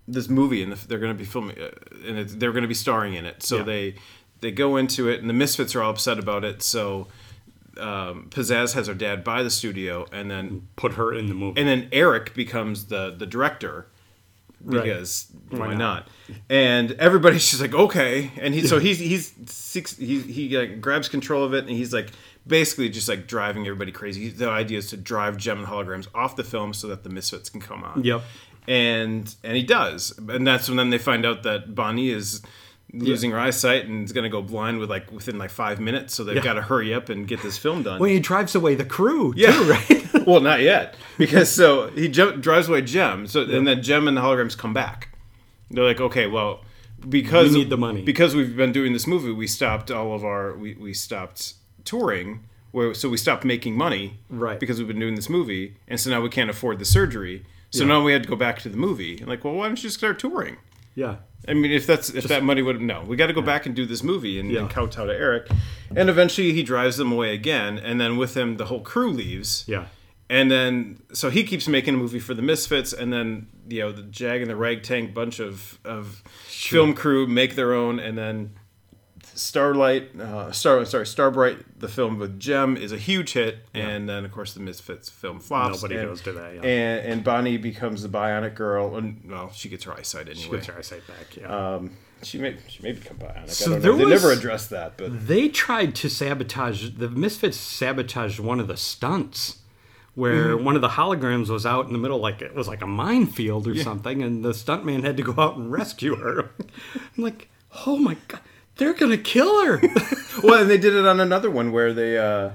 this movie, and they're going to be filming, uh, and it's, they're going to be starring in it. So Yeah. they they go into it, and the Misfits are all upset about it. So um, Pizzazz has her dad buy the studio, and then Put her in the movie. and then Eric becomes the the director Right. because why, Why not? not? And everybody's just like okay, and he so he's he's six he he like grabs control of it and he's like basically just like driving everybody crazy. The idea is to drive Jem and holograms off the film so that the Misfits can come on. Yep. And and he does, and that's when then they find out that Bonnie is losing her eyesight and is going to go blind with like within like five minutes. So they've Yeah. got to hurry up and get this film done. Well, he drives away the crew, Yeah. too, right? well, not yet, because so he jump, drives away Jem, so and then Jem and the holograms come back. They're like, okay, well, because We need the money. because we've been doing this movie, we stopped all of our we, we stopped touring. Where so we stopped making money, Right. Because we've been doing this movie, and so now we can't afford the surgery. So Yeah. now we had to go back to the movie. And like, well, why don't you just start touring? Yeah. I mean, if that's if that money would no, we got to go back and do this movie and, Yeah. and kowtow to Eric, and eventually he drives them away again, and then with him the whole crew leaves, Yeah. and then so he keeps making a movie for the Misfits, and then you know the Jag and the Ragtag bunch of of film crew make their own, and then Starlight, uh, Star sorry Starbright, the film with Jem is a huge hit, and then of course the Misfits film flops. Nobody and, goes to that, yeah. And, and Bonnie becomes the Bionic Girl, and well, she gets her eyesight anyway. She gets her eyesight back. Yeah. Um, she may she may become bionic. So I don't know. They was- never addressed that, but they tried to sabotage the Misfits sabotaged one of the stunts where Mm-hmm. one of the holograms was out in the middle like it was like a minefield or something and the stuntman had to go out and rescue her. I'm like, "Oh my god, they're going to kill her." well, and they did it on another one where they uh,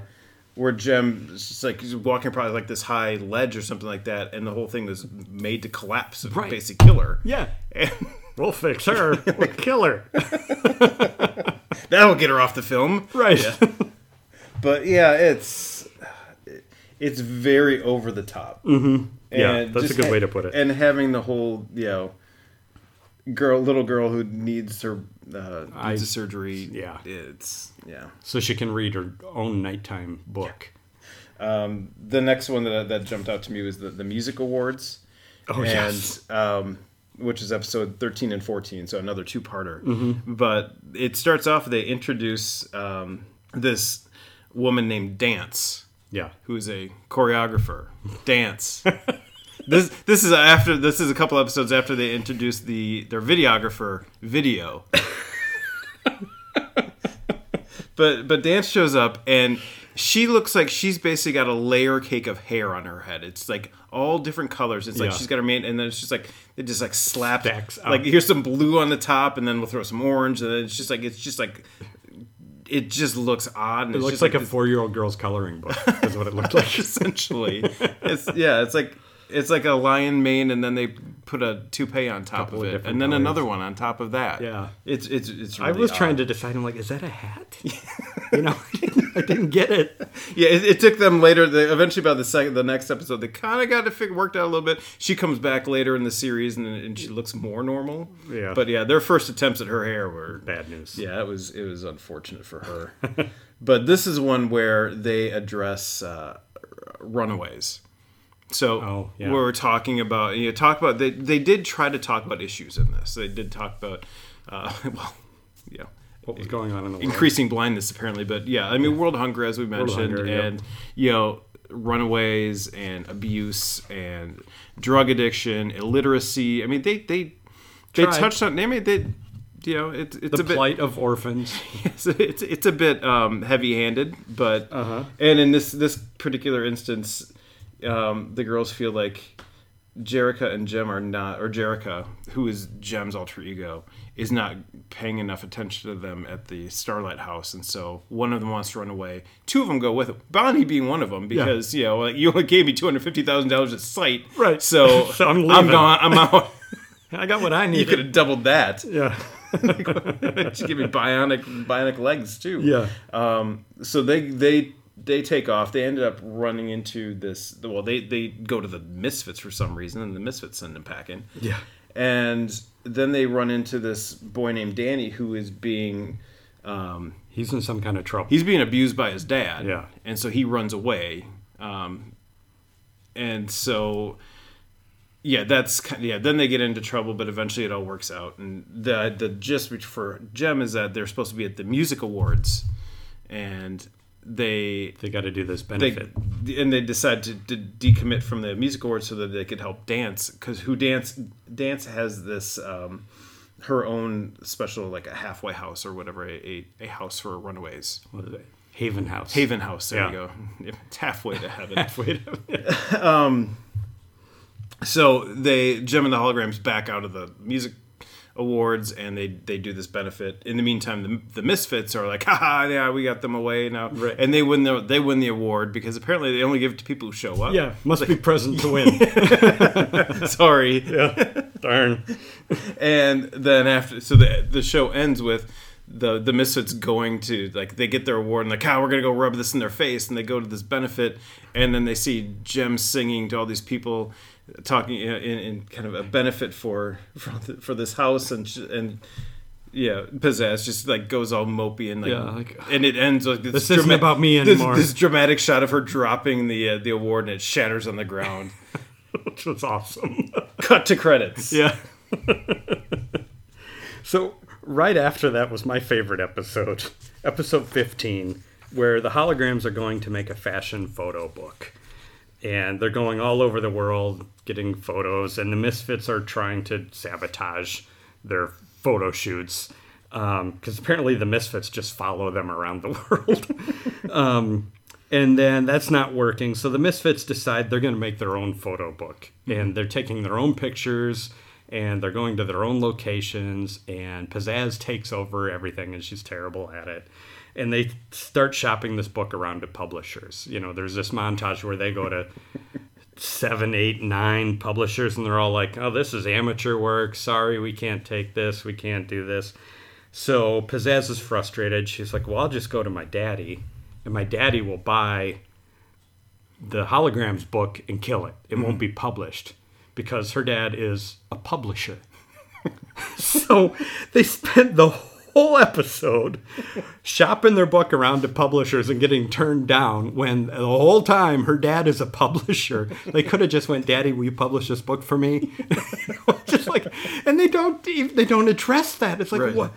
where Jem just like he's walking probably like this high ledge or something like that, and the whole thing was made to collapse and Right. basically kill her. yeah. And We'll fix her. We'll kill her. that'll get her off the film. Right. But yeah, it's it's very over the top. Mm-hmm. Yeah, that's a good way to put it. And having the whole you know girl, little girl who needs her uh, I- needs a surgery. yeah. it's yeah. So she can read her own nighttime book. Um, the next one that that jumped out to me was the, the music awards. Oh, and, yes. Um, which is episode 13 and 14, so another two parter. Mm-hmm. But it starts off, they introduce um, this woman named Danse, Yeah. who's a choreographer. Danse. this this is after this is a couple episodes after they introduced the their videographer video. but but Danse shows up and she looks like she's basically got a layer cake of hair on her head. It's like all different colors. It's like Yeah. she's got her main, and then it's just like it just like slaps. Stacks up. Like here's some blue on the top, and then we'll throw some orange, and then it's just like it's just like it just looks odd. And It it's looks just like, a this- four-year-old girl's coloring book. Is what it looked like. essentially. it's yeah, it's like it's like a lion mane, and then they put a toupee on top Couple of it, and then colors. another one on top of that. Yeah. it's it's it's. I was odd. trying to decide. I'm like, is that a hat? you know, I didn't, I didn't get it. Yeah, it, it took them later. They, eventually, by the second, the next episode, they kind of got it fig- worked out a little bit. She comes back later in the series, and, and she looks more normal. Yeah. but yeah, their first attempts at her hair were Bad news. Yeah, it was it was unfortunate for her. but this is one where they address uh, runaways. So Oh, yeah. we're talking about you know, talk about they they did try to talk about issues in this. They did talk about uh, well, yeah. What was going on in the world? Increasing blindness, apparently, but yeah, I mean, world hunger, as we mentioned, hunger, yep. and you know, runaways and abuse and drug addiction, illiteracy. I mean, they they they Tried. touched on. I mean, they you know, it, it's The a bit plight of orphans. it's, it's it's a bit um, heavy-handed, but Uh-huh. and in this this particular instance, um, the girls feel like Jerrica and Jem are not, or Jerrica, who is Jem's alter ego, is not paying enough attention to them at the Starlight House, and so one of them wants to run away. Two of them go with him. Bonnie being one of them, because you know, like you only gave me two hundred fifty thousand dollars at sight, Right. So, So I'm I'm gone. I'm out. I got what I need. you could have doubled that. Yeah. Just give me bionic bionic legs too. Yeah. Um, so they they they take off. They ended up running into this. Well, they they go to the Misfits for some reason, and the Misfits send them packing. Yeah. And then they run into this boy named Danny who is being. Um, He's in some kind of trouble. he's being abused by his dad. Yeah. And so he runs away. Um, and so, yeah, that's kind of, yeah. Then they get into trouble, but eventually it all works out. And the the gist for Jem is that they're supposed to be at the music awards, and they they got to do this they benefit. and they decide to, to decommit from the music awards so that they could help dance because who dance dance has this um, her own special like a halfway house or whatever a, a, a house for runaways what is it? Haven House. haven house there Yeah. you go it's halfway to heaven Halfway to- so they Jem and the holograms back out of the music awards and they they do this benefit in the meantime the, the misfits are like haha yeah we got them away now Right. and they win the they win the award because apparently they only give it to people who show up yeah, must be present to win. sorry yeah. Darn. and then after so the the show ends with the the misfits going to like they get their award and like, "Cow, we're gonna go rub this in their face," and they go to this benefit, and then they see Jem singing to all these people, talking in, in kind of a benefit for for, the, for this house and and. Yeah, pizzazz just like goes all mopey and like, Yeah, like, and it ends like this. This isn't about me this- This, dramatic shot of her dropping the uh, the award and it shatters on the ground. which was awesome. Cut to credits. yeah. so right after that was my favorite episode, episode 15, where the holograms are going to make a fashion photo book. And they're going all over the world getting photos, and the Misfits are trying to sabotage their photo shoots. Because apparently the Misfits just follow them around the world. um, and then that's not working. So the Misfits decide they're going to make their own photo book. And they're taking their own pictures and they're going to their own locations. And Pizzazz takes over everything and she's terrible at it. And they start shopping this book around to publishers. You know, there's this montage where they go to seven, eight, nine publishers, and they're all like, "Oh, this is amateur work. Sorry, we can't take this. We can't do this." So Pizzazz is frustrated. She's like, "Well, I'll just go to my daddy, and my daddy will buy the holograms book and kill it. It won't mm-hmm. be published because her dad is a publisher." so they spent the whole episode shopping their book around to publishers and getting turned down when the whole time her dad is a publisher. They could have just went daddy will you publish this book for me? Just like and they don't they don't address that. It's like Right. what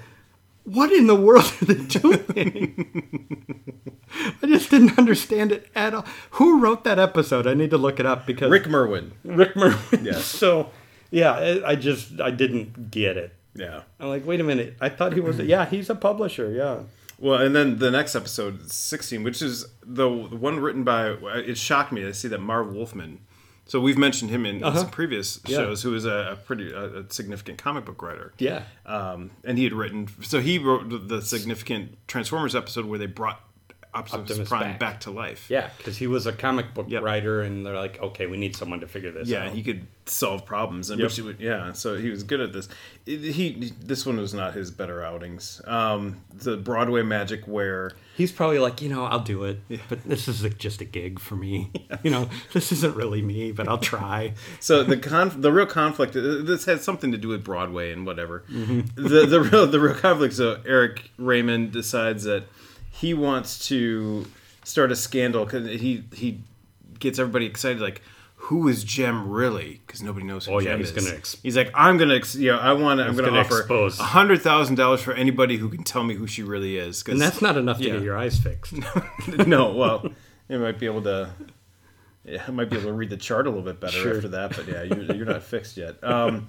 what in the world are they doing? I just didn't understand it at all. Who wrote that episode? I need to look it up because Rick Merwin. rick merwin. Yes. so yeah I- i just i didn't get it Yeah. I'm like, wait a minute. I thought he was. Yeah, he's a publisher. Yeah. Well, and then the next episode, 16, which is the one written by, it shocked me to see that Marv Wolfman. So we've mentioned him in some previous Yeah. shows, who is a, a pretty a, a significant comic book writer. Yeah. Um, and he had written, so he wrote the significant Transformers episode where they brought Optimus, Optimus Prime back. back. to life. Yeah, because he was a comic book Yep. writer, and they're like, okay, we need someone to figure this Yeah, out. he could solve problems, and Yep. which he would, yeah. So he was good at this. It- he this one was not his better outings. Um, the Broadway magic where He's probably like, you know, I'll do it, yeah. but this is a, just a gig for me. You know, this isn't really me, but I'll try. So the conf- the real conflict uh, this has something to do with Broadway and whatever. The the real the real conflict. So Eric Raymond decides that he wants to start a scandal because he he gets everybody excited like. Who is Jem really? Because nobody knows who Oh, yeah, Jem he's is. gonna ex- he's like, I'm gonna, ex- you know, I want to, I'm gonna, gonna offer hundred thousand dollars for anybody who can tell me who she really is. And that's not enough to Yeah. get your eyes fixed. no, well, you might be able to. Yeah, I might be able to read the chart a little bit better Sure. after that, but yeah, you're, you're not fixed yet. Um,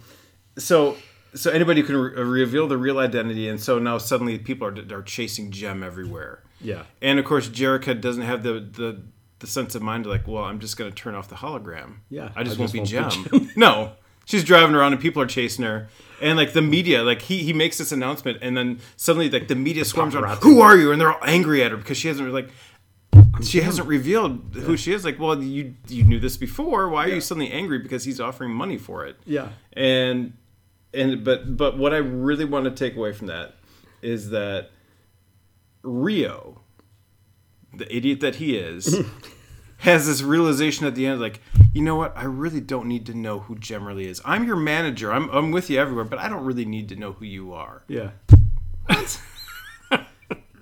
so, so anybody can re- reveal the real identity, and so now suddenly people are are chasing Jem everywhere. Yeah. and of course, Jerrica doesn't have the the, the sense of mind to like, well, I'm just going to turn off the hologram. Yeah, I just I won't just be won't Jem. no, she's driving around and people are chasing her. And like the media, like he, he makes this announcement, and then suddenly like the media swarms around. Who are you? And they're all angry at her because she hasn't like she hasn't revealed who she is. Like, well, you you knew this before. Why are you suddenly angry because he's offering money for it? Yeah. And and but but what I really want to take away from that is that Rio, the idiot that he is, has this realization at the end, like, you know what? I really don't need to know who Jem really is. I'm your manager. I'm I'm with you everywhere, but I don't really need to know who you are. Yeah.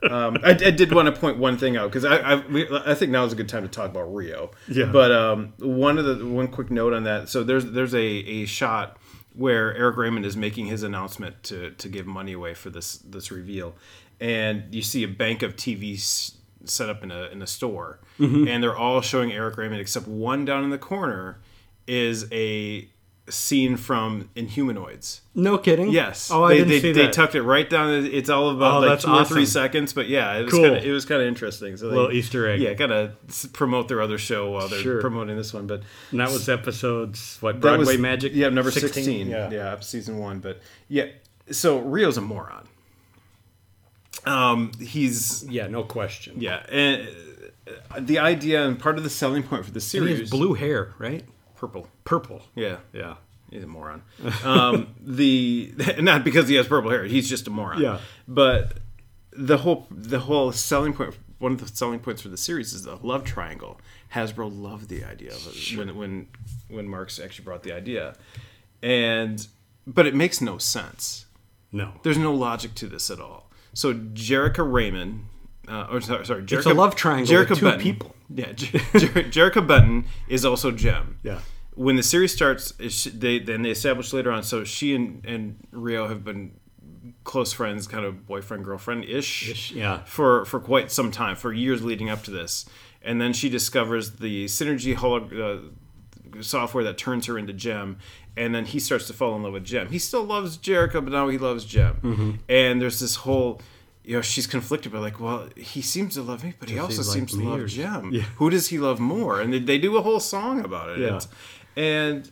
Um, I, I did want to point one thing out because I I, we, I think now is a good time to talk about Rio. Yeah. But um, one of the one quick note on that. So there's there's a, a shot where Eric Raymond is making his announcement to to give money away for this this reveal, and you see a bank of TVs set up in a in a store, mm-hmm. and they're all showing Eric Raymond except one down in the corner is a scene from Inhumanoids. No kidding. Yes. Oh, I they, didn't they, see they that. tucked it right down. It's all about Oh, like that's two or three seconds, but yeah, it was Cool. kind of it was kind of interesting. So they, Little Easter egg. Yeah, gotta s- promote their other show while they're Sure. promoting this one. But And that was episodes what that Broadway was Magic. Yeah, number sixteen. Yeah. Yeah, season one. But yeah, so Rio's a moron. Um, he's Yeah, no question. yeah, and uh, the idea and part of the selling point for the he series has blue hair, right? Purple. Purple. Yeah, Yeah. He's a moron. Um, the not because he has purple hair. He's just a moron. Yeah. But the whole the whole selling point one of the selling points for the series is the love triangle. Hasbro loved the idea of it when when when Marx actually brought the idea, and but it makes no sense. No. There's no logic to this at all. So Jerrica Raymond, uh, or sorry, sorry Jerrica, a love triangle with two people. Yeah, Jer- Jer- Jerrica Benton is also Jem. Yeah. When the series starts, they then they establish later on. So she and, and Rio have been close friends, kind of boyfriend girlfriend ish. Yeah. For for quite some time, for years leading up to this, and then she discovers the synergy holo- uh, software that turns her into Jem, and then he starts to fall in love with Jem. He still loves Jerrica, but now he loves Jem. Mm-hmm. And there's this whole, you know, she's conflicted, but like, well, he seems to love me, but he also he like seems to love Jem. Yeah. Who does he love more? And they, they do a whole song about it. Yeah. And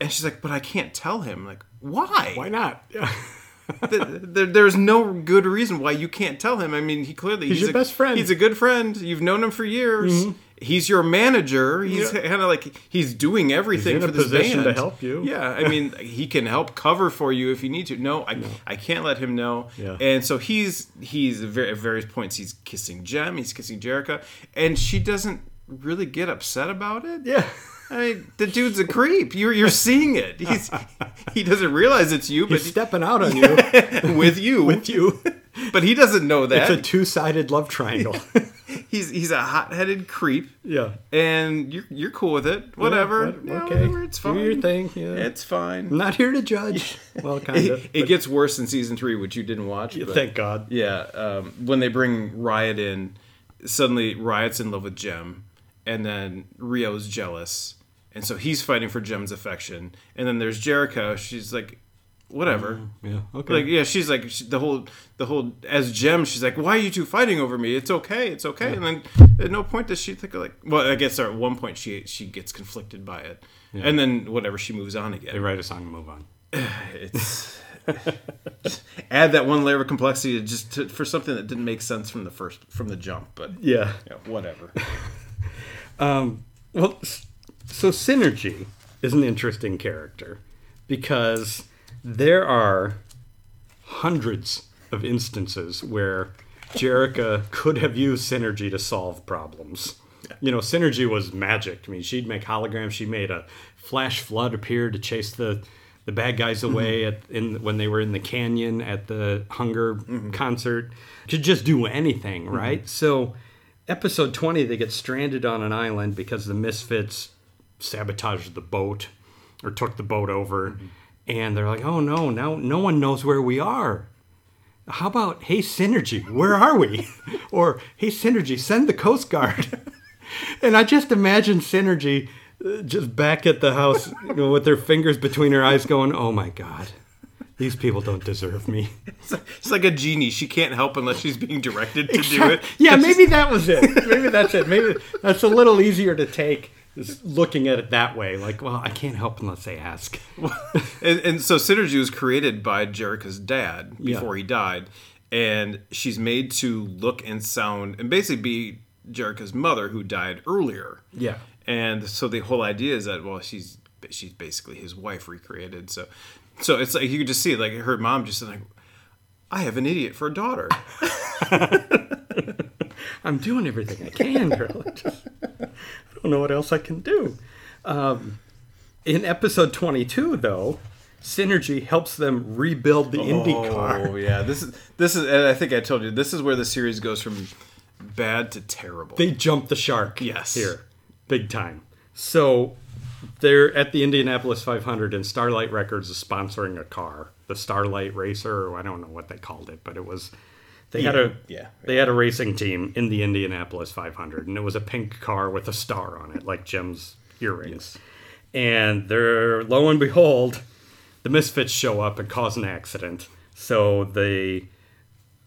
and she's like, but I can't tell him. Like, why? Why not? Yeah. Th- there, there's no good reason why you can't tell him. I mean, he clearly He's your a, best friend. Mm-hmm. He's a good friend. You've known him for years. He's your manager. He's Yeah. kind of like he's doing everything He's in for a this position band to help you. Yeah, I mean, he can help cover for you if you need to. No, I, I can't let him know. Yeah. And so he's he's at at various points he's kissing Jem, he's kissing Jerrica, and she doesn't really get upset about it. Yeah. I mean, the dude's a creep. You're you're seeing it. He's he doesn't realize it's you, but He's stepping out on you with you, with you. but he doesn't know that. It's a two-sided love triangle. he's he's a hot-headed creep, yeah. and you're you're cool with it. Whatever. what- Yeah, okay. whatever. It's Do fine. your thing. Yeah. It's fine. I'm not here to judge. Well, kind It, of. it gets worse in season three, which you didn't watch. but- Thank God. Yeah, um, when they bring Riot in, suddenly Riot's in love with Jem, and then Rio's jealous, and so he's fighting for Jem's affection. And then there's Jerrica. She's like, whatever. Mm, yeah. Okay. Like yeah, she's like she, the whole the whole as Jem. She's like, why are you two fighting over me? It's okay, it's okay. And then at no point does she think like, well, I guess at one point she she gets conflicted by it, and then whatever she moves on again. they write a song and move on. It's add that one layer of complexity to just to, for something that didn't make sense from the first from the jump, but Yeah. yeah, whatever. Um, well, so Synergy is an interesting character because there are hundreds of instances where Jerrica could have used Synergy to solve problems. You know, Synergy was magic. I mean, she'd make holograms. She made a flash flood appear to chase the the bad guys mm-hmm. away at in when they were in the canyon at the Hunger mm-hmm. concert. Could just do anything, mm-hmm. right? So episode 20 they get stranded on an island because the misfits sabotaged the boat or took the boat over and they're like oh no now no one knows where we are how about hey synergy where are we or hey synergy send the coast guard and i just imagine synergy uh, just back at the house you know, with their fingers between her eyes going oh my god these people don't deserve me It's like a genie; she can't help unless she's being directed to do it. yeah, maybe that was it. Maybe that's it. Maybe that's a little easier to take, is looking at it that way. Like, well, I can't help unless they ask. and, and so Synergy was created by Jerrica's dad before Yeah. he died, and she's made to look and sound and basically be Jerrica's mother who died earlier. Yeah. And so the whole idea is that well, she's she's basically his wife recreated. So so it's like you could just see like her mom just like, I have an idiot for a daughter. I'm doing everything I can, girl. I, just, I don't know what else I can do. Um, in episode 22, though, Synergy helps them rebuild the Indy car. Oh yeah, this is this is. And I think I told you this is where the series goes from bad to terrible. They jump the shark. Yes. Here, big time. So they're at the Indianapolis 500, and Starlight Records is sponsoring a car, the Starlight Racer, or I don't know what they called it, but it was. They had a Yeah, they had a racing team in the Indianapolis 500, and it was a pink car with a star on it, like Jem's earrings. And they're lo and behold, the Misfits show up and cause an accident. So the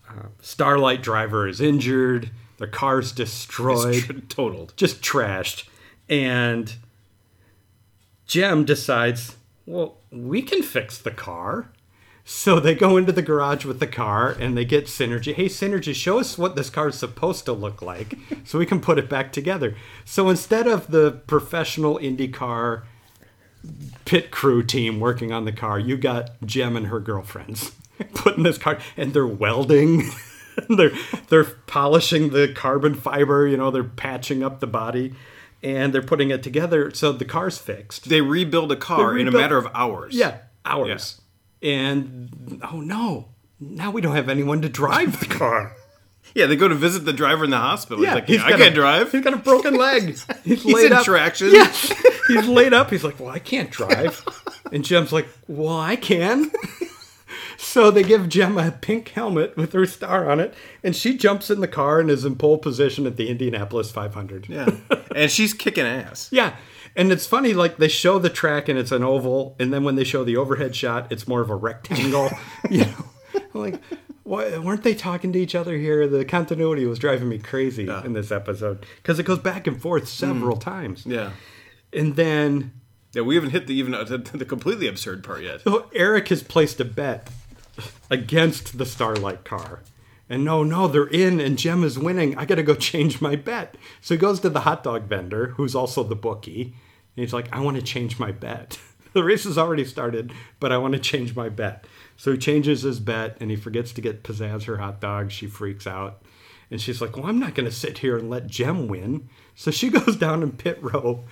uh, Starlight driver is injured. The car's destroyed tr- totaled. just trashed. And Jem decides, well, we can fix the car. So they go into the garage with the car and they get Synergy. Hey, Synergy, show us what this car is supposed to look like so we can put it back together. So instead of the professional IndyCar pit crew team working on the car, you got Jem and her girlfriends putting this car, and they're welding. they're they're polishing the carbon fiber. You know, they're patching up the body, and they're putting it together so the car's fixed. They rebuild a car They in a matter of hours. Yeah, hours. And oh no, now we don't have anyone to drive the car. Yeah, they go to visit the driver in the hospital. Yeah, he's like, he's I can't a- drive. He's got a broken leg. He's, He's laid in up. traction. Yeah, he's laid up. He's like, well, I can't drive. And Jem's like, well, I can. So they give Jem a pink helmet with her star on it, and she jumps in the car and is in pole position at the Indianapolis 500. Yeah, and she's kicking ass. Yeah. And it's funny, like they show the track and it's an oval, and then when they show the overhead shot, it's more of a rectangle. you know, like, why, weren't they talking to each other here? The continuity was driving me crazy in this episode because it goes back and forth mm. several times. Yeah, And then yeah. We haven't hit the even the, the completely absurd part yet. so Eric has placed a bet against the Starlight car. And no, no, they're in, and Jem is winning. I got to go change my bet. So he goes to the hot dog vendor, who's also the bookie, and he's like, I want to change my bet. the race has already started, but I want to change my bet. So he changes his bet, and he forgets to get Pizzazz her hot dog. She freaks out. And she's like, Well, I'm not going to sit here and let Jem win. So she goes down in pit row,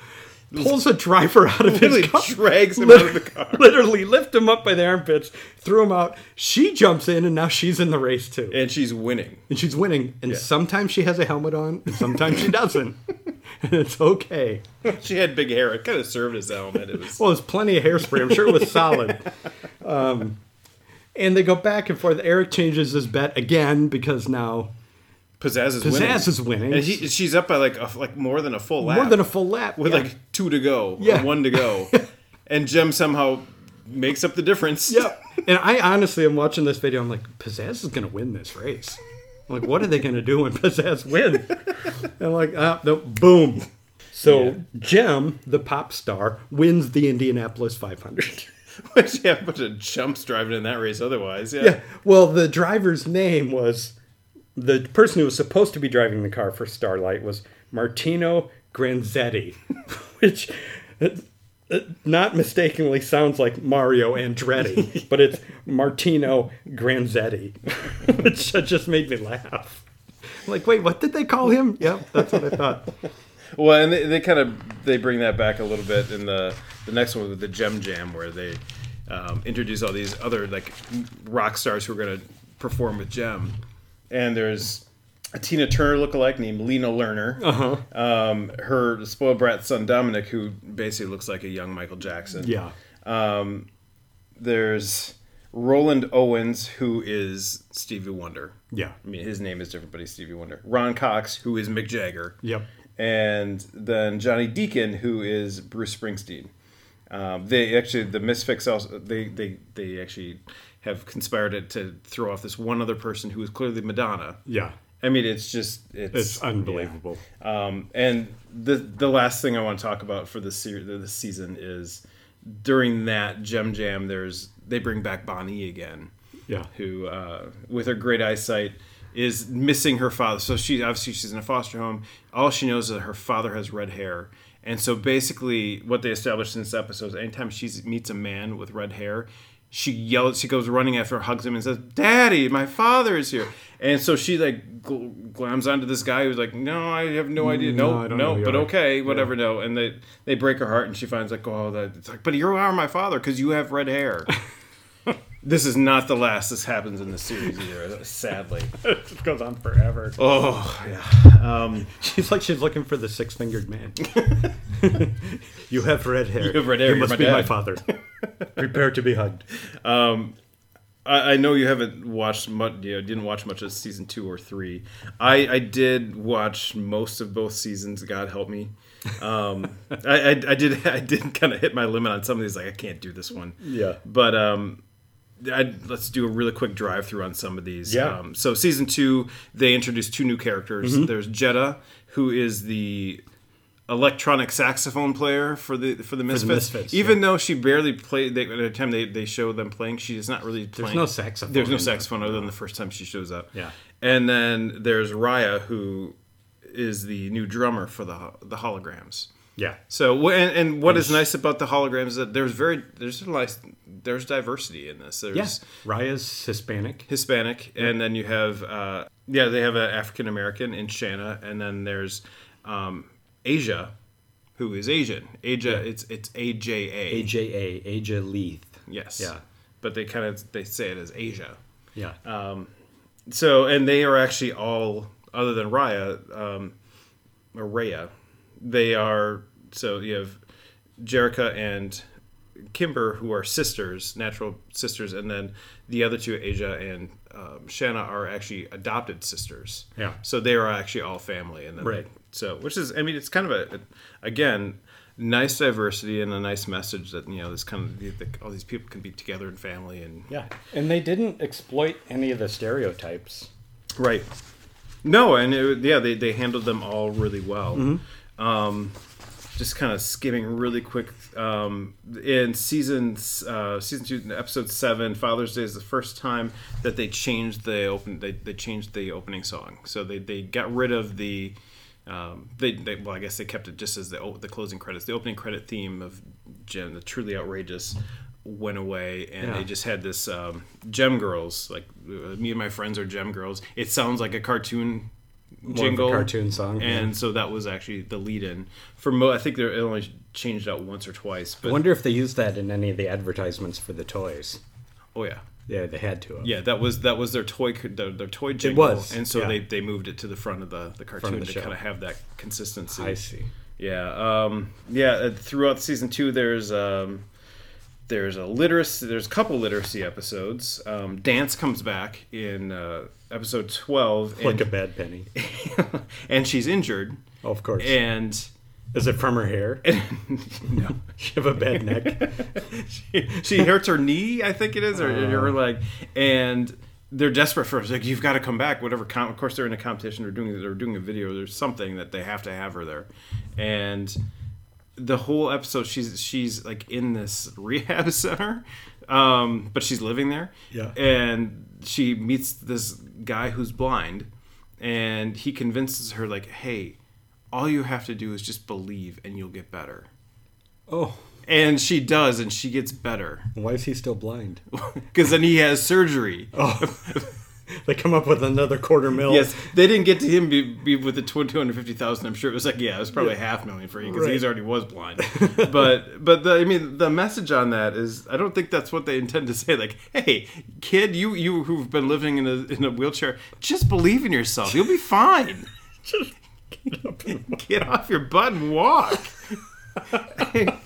pulls a driver out of his car drags him out of the car. literally lift him up by the armpits, threw him out. She jumps in, and now she's in the race too, And she's winning. and she's winning. And sometimes she has a helmet on, and sometimes she doesn't, it's okay. She had big hair. It kind of served as helmet. It was Well, there's plenty of hairspray. I'm sure it was solid. Um, and they go back and forth. Eric changes his bet again because now Pizzazz is Pizzazz winning. is winning. and he, she's up by like a, like more than a full lap. more than a full lap with yeah. like two to go, Yeah. or one to go, and Jem somehow makes up the difference. Yep. And I honestly am watching this video. I'm like, Pizzazz is going to win this race. Like, what are they going to do when Pizzazz wins? And like, ah, no, boom. So Jem, the pop star, wins the Indianapolis 500. Which yeah, a bunch of chumps driving in that race. Otherwise, yeah. yeah. Well, the driver's name was the person who was supposed to be driving the car for Starlight was Martino Granzetti, which not mistakenly sounds like Mario Andretti, but it's Martino Granzetti, which just made me laugh. I'm like, wait, what did they call him? Yep, that's what I thought. Well, and they, they kind of they bring that back a little bit in the the next one with the Jem Jam, where they um, introduce all these other like rock stars who are going to perform with Jem, and there's a Tina Turner lookalike named Lena Lerner. Uh-huh. Um, her spoiled brat son Dominic, who basically looks like a young Michael Jackson. Yeah. There's Roland Owens, who is Stevie Wonder. Yeah. I mean, his name is different, but he's Stevie Wonder. Ron Cox, who is Mick Jagger. Yep. And then Johnny Deacon, who is Bruce Springsteen. Um, they actually, the Misfits also, they, they, they actually have conspired to throw off this one other person who is clearly Madonna. Yeah. I mean, it's just, it's, It's unbelievable. um, and the the last thing I want to talk about for this series, this season is during that Jem Jam. There's they bring back Bonnie again, Yeah. who uh, with her great eyesight is missing her father. So she obviously she's in a foster home. All she knows is that her father has red hair. And so basically, what they established in this episode is anytime she meets a man with red hair, she yells, she goes running after, him, hugs him, and says, "Daddy, my father is here." And so she like gl- glams onto this guy who's like, "No, I have no idea. No, No, no, know but are." okay, whatever. No." And they they break her heart, and she finds like, "Oh, that it's like, but you are my father because you have red hair." this is not the last this happens in the series either. Sadly. it goes on forever. Oh yeah. Um, She's like she's looking for the six fingered man. you have red hair. You have red hair, You must my be my father. Prepare to be hugged. I, I know you haven't watched much. You know, didn't watch much of season two or three. I, I did watch most of both seasons. God help me. Um, I, I, I did I did kind of hit my limit on some of these. Like I can't do this one. Yeah. But um, I, let's do a really quick drive through on some of these. Yeah. Um, so season two, they introduced two new characters. Mm-hmm. There's Jetta, who is the electronic saxophone player for the for the Misfits. Misfits, Even though she barely played, they, at the time they, they show them playing, she is not really playing. There's no saxophone There's no saxophone other than the first time she shows up. Yeah. And then there's Raya, who is the new drummer for the the holograms. Yeah. So and, and what is nice about the holograms is that there's very there's a nice there's diversity in this. There's Yes. Raya's Hispanic. Hispanic, and then you have uh, yeah they have an African American in Shana, and then there's um, Asia, who is Asian. Asia, it's it's A J A. AJA, Aja Leith. Yes. Yeah. But they kind of they say it as Asia. Yeah. Um, So and they are actually all other than Raya, um, or Raya, they are so you have Jerrica and Kimber who are sisters, natural sisters, and then the other two, Asia and um, Shana, are actually adopted sisters. Yeah. So they are actually all family, and then Right. So which is, I mean, it's kind of a, a again. Nice diversity and a nice message that you know this kind of the, all these people can be together in family and yeah. And they didn't exploit any of the stereotypes. Right. No, and it, yeah, they, they handled them all really well. Um, just kind of skimming really quick. Um, in season uh, season two, episode seven, Father's Day is the first time that they changed the open. They, they changed the opening song, so they, they got rid of the. Um, they, they well, I guess they kept it just as the the closing credits. The opening credit theme of Jem, the truly outrageous, went away, and Yeah. they just had this um, Jem Girls. Like uh, me and my friends are Jem Girls. It sounds like a cartoon a jingle, cartoon song, yeah. and so that was actually the lead-in for. Mo- I think they only changed out once or twice, I but wonder if they used that in any of the advertisements for the toys. oh yeah. Yeah, they had to. Have. Yeah, that was that was their toy their, their toy jingle, was, and so yeah. they, they moved it to the front of the, the cartoon the to show. kind of have that consistency. I see. Yeah, um, yeah. uh, Throughout season two, there's um, there's a literacy. There's a couple literacy episodes. Um, Danse comes back in uh, episode twelve, Like and, a bad penny. and she's injured, Oh, of course. and Is it from her hair? no, she have a bad neck. she, she hurts her knee, I think it is, or her leg, and they're desperate for her. It's like you've got to come back. Whatever. Com- of course, they're in a competition. They're doing they're doing a video. There's something that they have to have her there, and the whole episode she's she's like in this rehab center, um, but she's living there. Yeah. and she meets this guy who's blind, and he convinces her like, hey. All you have to do is just believe, and you'll get better. Oh, And she does, and she gets better. why is he still blind? Because then he has surgery. Oh, they come up with another quarter mil. Yes, they didn't get to him be, be with the two hundred fifty thousand. I'm sure it was like yeah, it was probably half million for you because Right. he's already was blind. but but the, I mean the message on that is I don't think that's what they intend to say. Like hey kid, you you who've been living in a in a wheelchair, just believe in yourself. You'll be fine. Just get up and Get off your butt and walk. I,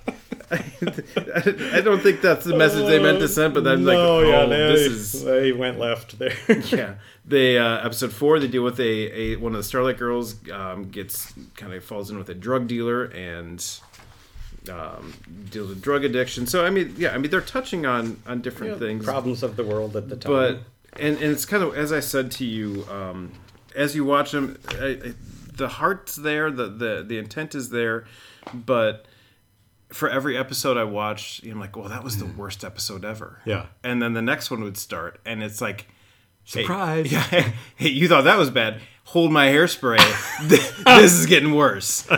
I don't think that's the message they meant to send, but I'm like, oh, yeah, they, this is they went left there. yeah. They uh, episode four they deal with a, a one of the Starlight girls um, gets kind of falls in with a drug dealer and um, deals with drug addiction. So I mean, yeah, I mean they're touching on on different things, Problems of the world at the time. but and and it's kind of as I said to you, um, as you watch them, I, I, the heart's there, the the the intent is there, but for every episode I watched, I'm like, well, that was the mm. worst episode ever. Yeah. and then the next one would start, and it's like. hey, Surprise. yeah, hey, you thought that was bad. Hold my hairspray. this is getting worse.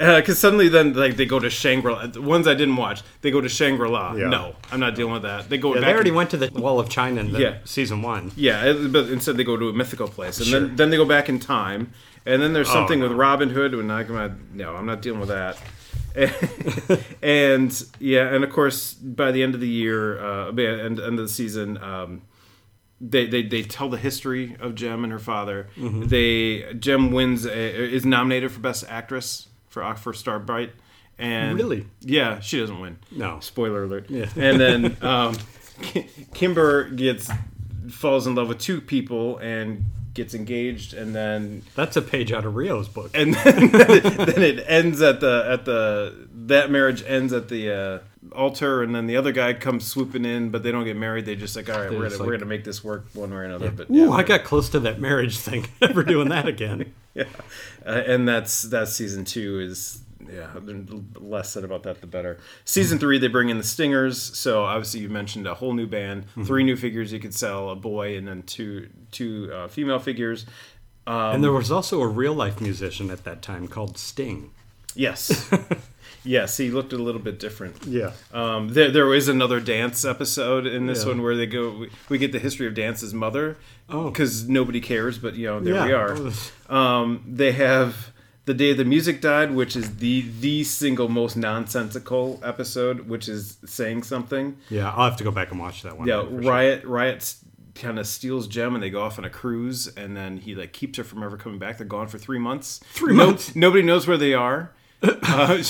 Because suddenly, then like they go to Shangri La. The ones I didn't watch, they go to Shangri La. Yeah. No, I'm not dealing with that. They go Yeah, back. they already in- went to the Wall of China in the Yeah. season one. yeah, but instead they go to a mythical place, and Sure. then then they go back in time, and then there's Oh, something no. with Robin Hood. And I'm not, no, I'm not dealing with that. and yeah, and of course by the end of the year, uh, by the end, end of the season, um, they, they they tell the history of Jem and her father. Mm-hmm. They Jem wins a, is nominated for best actress for for Starbright, and Really? yeah, she doesn't win. No. spoiler alert. Yeah. And then um, Kimber gets falls in love with two people and gets engaged, and then That's a page out of Rio's book. and then, then it ends at the at the that marriage ends at the uh, altar, and then the other guy comes swooping in, but they don't get married. They just like, all right, we're gonna we're gonna make this work one way or another. But Ooh, I got close to that marriage thing. Never doing that again. Yeah, uh, and that's that's season two is. Yeah, the less said about that, the better. Season three, they bring in the Stingers. So obviously, you mentioned a whole new band, three new figures you could sell, a boy, and then two two uh, female figures. and there was also a real life musician at that time called Sting. Yes. yes, he looked a little bit different. Yeah. Um, there, there is another Danse episode in this Yeah. one where they go. We, we get the history of Danse's mother. Oh. because nobody cares, but you know there Yeah. we are. Um, they have the day the music died, which is the the single most nonsensical episode, which is saying something. Yeah, I'll have to go back and watch that one. Yeah, for sure. Riot Riot kind of steals Jem and they go off on a cruise, and then he like keeps her from ever coming back. They're gone for three months. Three No- months? Nobody knows where they are. Uh,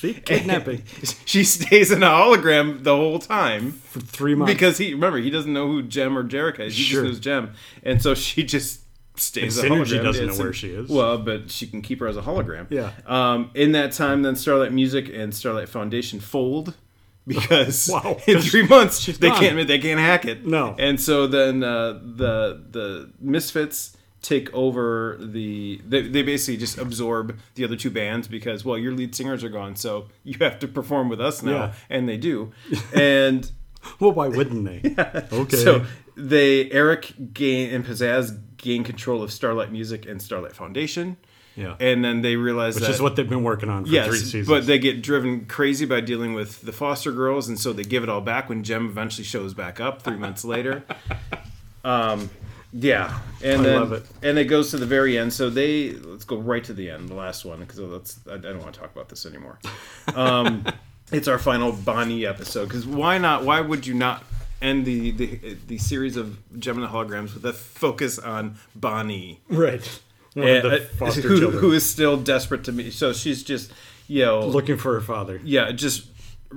See, kidnapping she stays in a hologram the whole time for three months. because he remember he doesn't know who Jem or Jerrica is. He Sure. just knows Jem, and so she just stays And a Synergy hologram. doesn't know where she is. Well, but she can keep her as a hologram. Yeah. Um, in that time, then Starlight Music and Starlight Foundation fold because Wow. in three months they gone. can't they can't hack it. No. And so then uh, the the Misfits take over the they, they basically just absorb the other two bands because well your lead singers are gone so you have to perform with us now Yeah. and they do and well, why wouldn't they? Okay. so they Eric gain and Pizzazz gain control of Starlight Music and Starlight Foundation. Yeah. And then they realize Which that is what they've been working on for three yes, seasons. but they get driven crazy by dealing with the foster girls, and so they give it all back when Jem eventually shows back up three months later. Um, yeah, and I then love it. and it goes to the very end. So they let's go right to the end, the last one, because that's I, I don't want to talk about this anymore. Um, it's our final Bonnie episode because why not? Why would you not end the the, the series of Jem and Holograms with a focus on Bonnie? right. One of the And, uh, who, who is still desperate to meet. So she's just, you know, looking for her father. yeah, just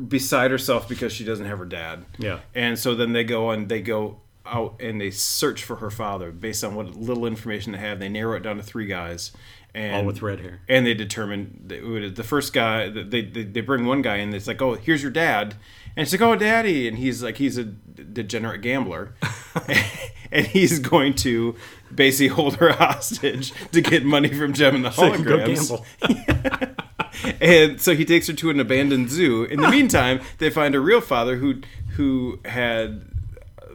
beside herself because she doesn't have her dad. Yeah. And so then they go and they go out and they search for her father based on what little information they have. They narrow it down to three guys. And, All with red hair. And they determine the first guy, they, they, they bring one guy in, it's like, oh, here's your dad. And it's like, oh, daddy. And he's like, he's a degenerate gambler. and he's going to basically hold her hostage to get money from Jem and the So holograms. And so he takes her to an abandoned zoo. In the meantime, they find a real father who who had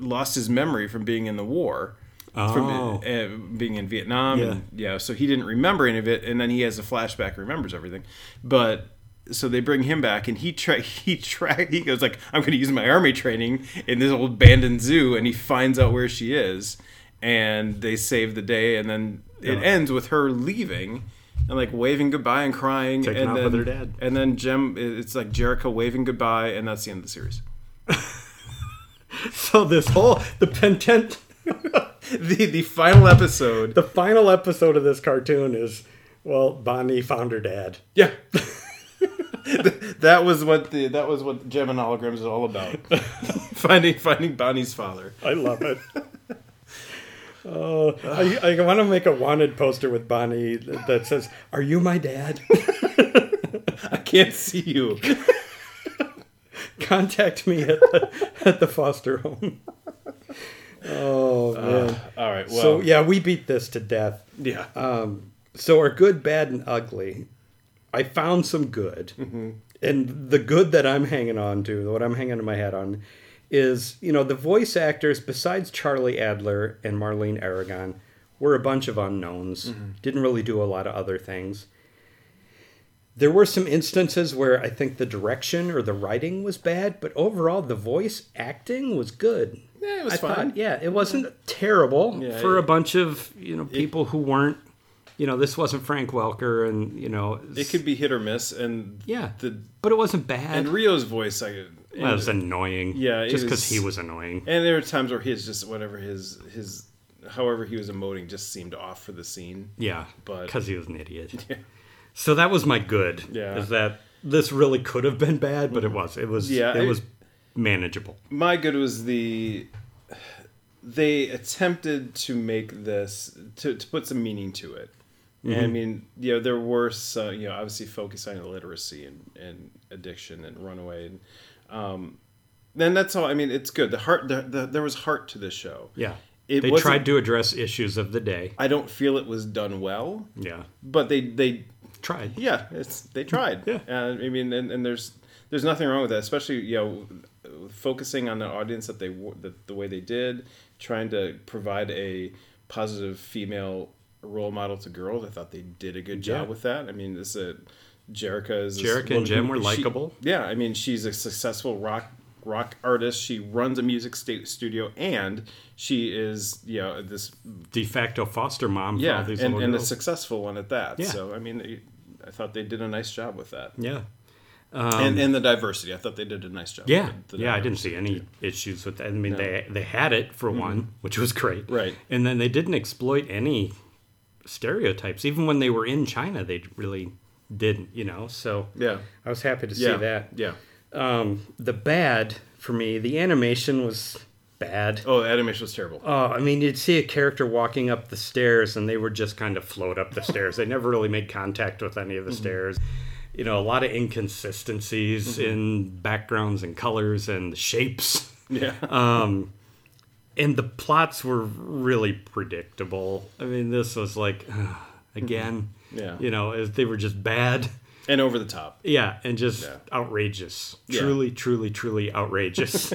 lost his memory from being in the war, from Oh. uh, being in Vietnam. And, yeah, so he didn't remember any of it, and then he has a flashback, remembers everything. But so they bring him back, and he tra- he tra- he goes like, "I'm going to use my army training in this old abandoned zoo," and he finds out where she is, and they save the day, and then it Yeah. ends with her leaving. And like waving goodbye and crying, Taking and off then with her dad. and then Jem, it's like Jerrica waving goodbye, and that's the end of the series. So this whole the pentent the The final episode. the final episode of this cartoon is well, Bonnie found her dad. Yeah, that was what the that was what Jem and holograms is all about. finding finding Bonnie's father. I love it. Oh, I, I want to make a wanted poster with Bonnie that that says, "Are you my dad?" I can't see you. Contact me at the, at the foster home. Oh ah, man! All right. Well, so yeah, we beat this to death. yeah. Um, so our good, bad, and ugly. I found some good, mm-hmm. and the good that I'm hanging on to, what I'm hanging my hat on, is you know the voice actors besides Charlie Adler and Marlene Aragon were a bunch of unknowns. Mm-hmm. Didn't really do a lot of other things. There were some instances where I think the direction or the writing was bad, but overall the voice acting was good. Yeah, it was I fine. thought, yeah, it wasn't terrible Yeah, for it- a bunch of you know people who weren't. You know, this wasn't Frank Welker, and you know, It could be hit or miss, and yeah, the but it wasn't bad. and Rio's voice, I Well, it was annoying. Yeah, just because he was annoying. and there were times where his just whatever his his however he was emoting just seemed off for the scene. Yeah, but- because he was an idiot. Yeah. So that was my good. Yeah. is that this really could have been bad, but it was. It was. Yeah, it I- was manageable. my good was the they attempted to make this to, to put some meaning to it and i mean you know there were some you know obviously focusing on illiteracy and, and addiction and runaway and um then that's all i mean it's good the heart the, the, there was heart to this show Yeah, It they tried to address issues of the day. i don't feel it was done well Yeah, but they they tried. yeah, it's they tried. Yeah. uh, I mean, and, and there's there's nothing wrong with that, especially you know, focusing on the audience that they w- the, way they did, trying to provide a positive female role model to girls. I thought they did a good job Yeah. with that. I mean, this uh, Jerrica is this Jerrica and woman Jem were likable. Yeah, I mean, she's a successful rock rock artist. She runs a music sta- studio, and she is you know this De facto foster mom yeah, these and, and a successful one at that. Yeah. So I mean, I thought they did a nice job with that, yeah. and and the diversity. I thought they did a nice job. Um, Yeah, yeah, I didn't see any issues with that. I mean, they they had it for one, which was great, Mm-hmm. Right. And then they didn't exploit any stereotypes, even when they were in China. They really didn't, you know. So Yeah, I was happy to yeah, see that. Yeah. Um, the bad for me, the animation was bad. Oh, the animation was terrible. Oh, I mean, you'd see a character walking up the stairs, and they would just kind of float up the stairs. They never really made contact with any of Mm-hmm. the stairs. You know, a lot of inconsistencies in backgrounds and colors and shapes. yeah. Um, and the plots were really predictable. I mean, this was like, again, Yeah. you know, as they were just bad. and over the top. Yeah, and just Yeah. outrageous. Yeah. Truly, truly, truly outrageous.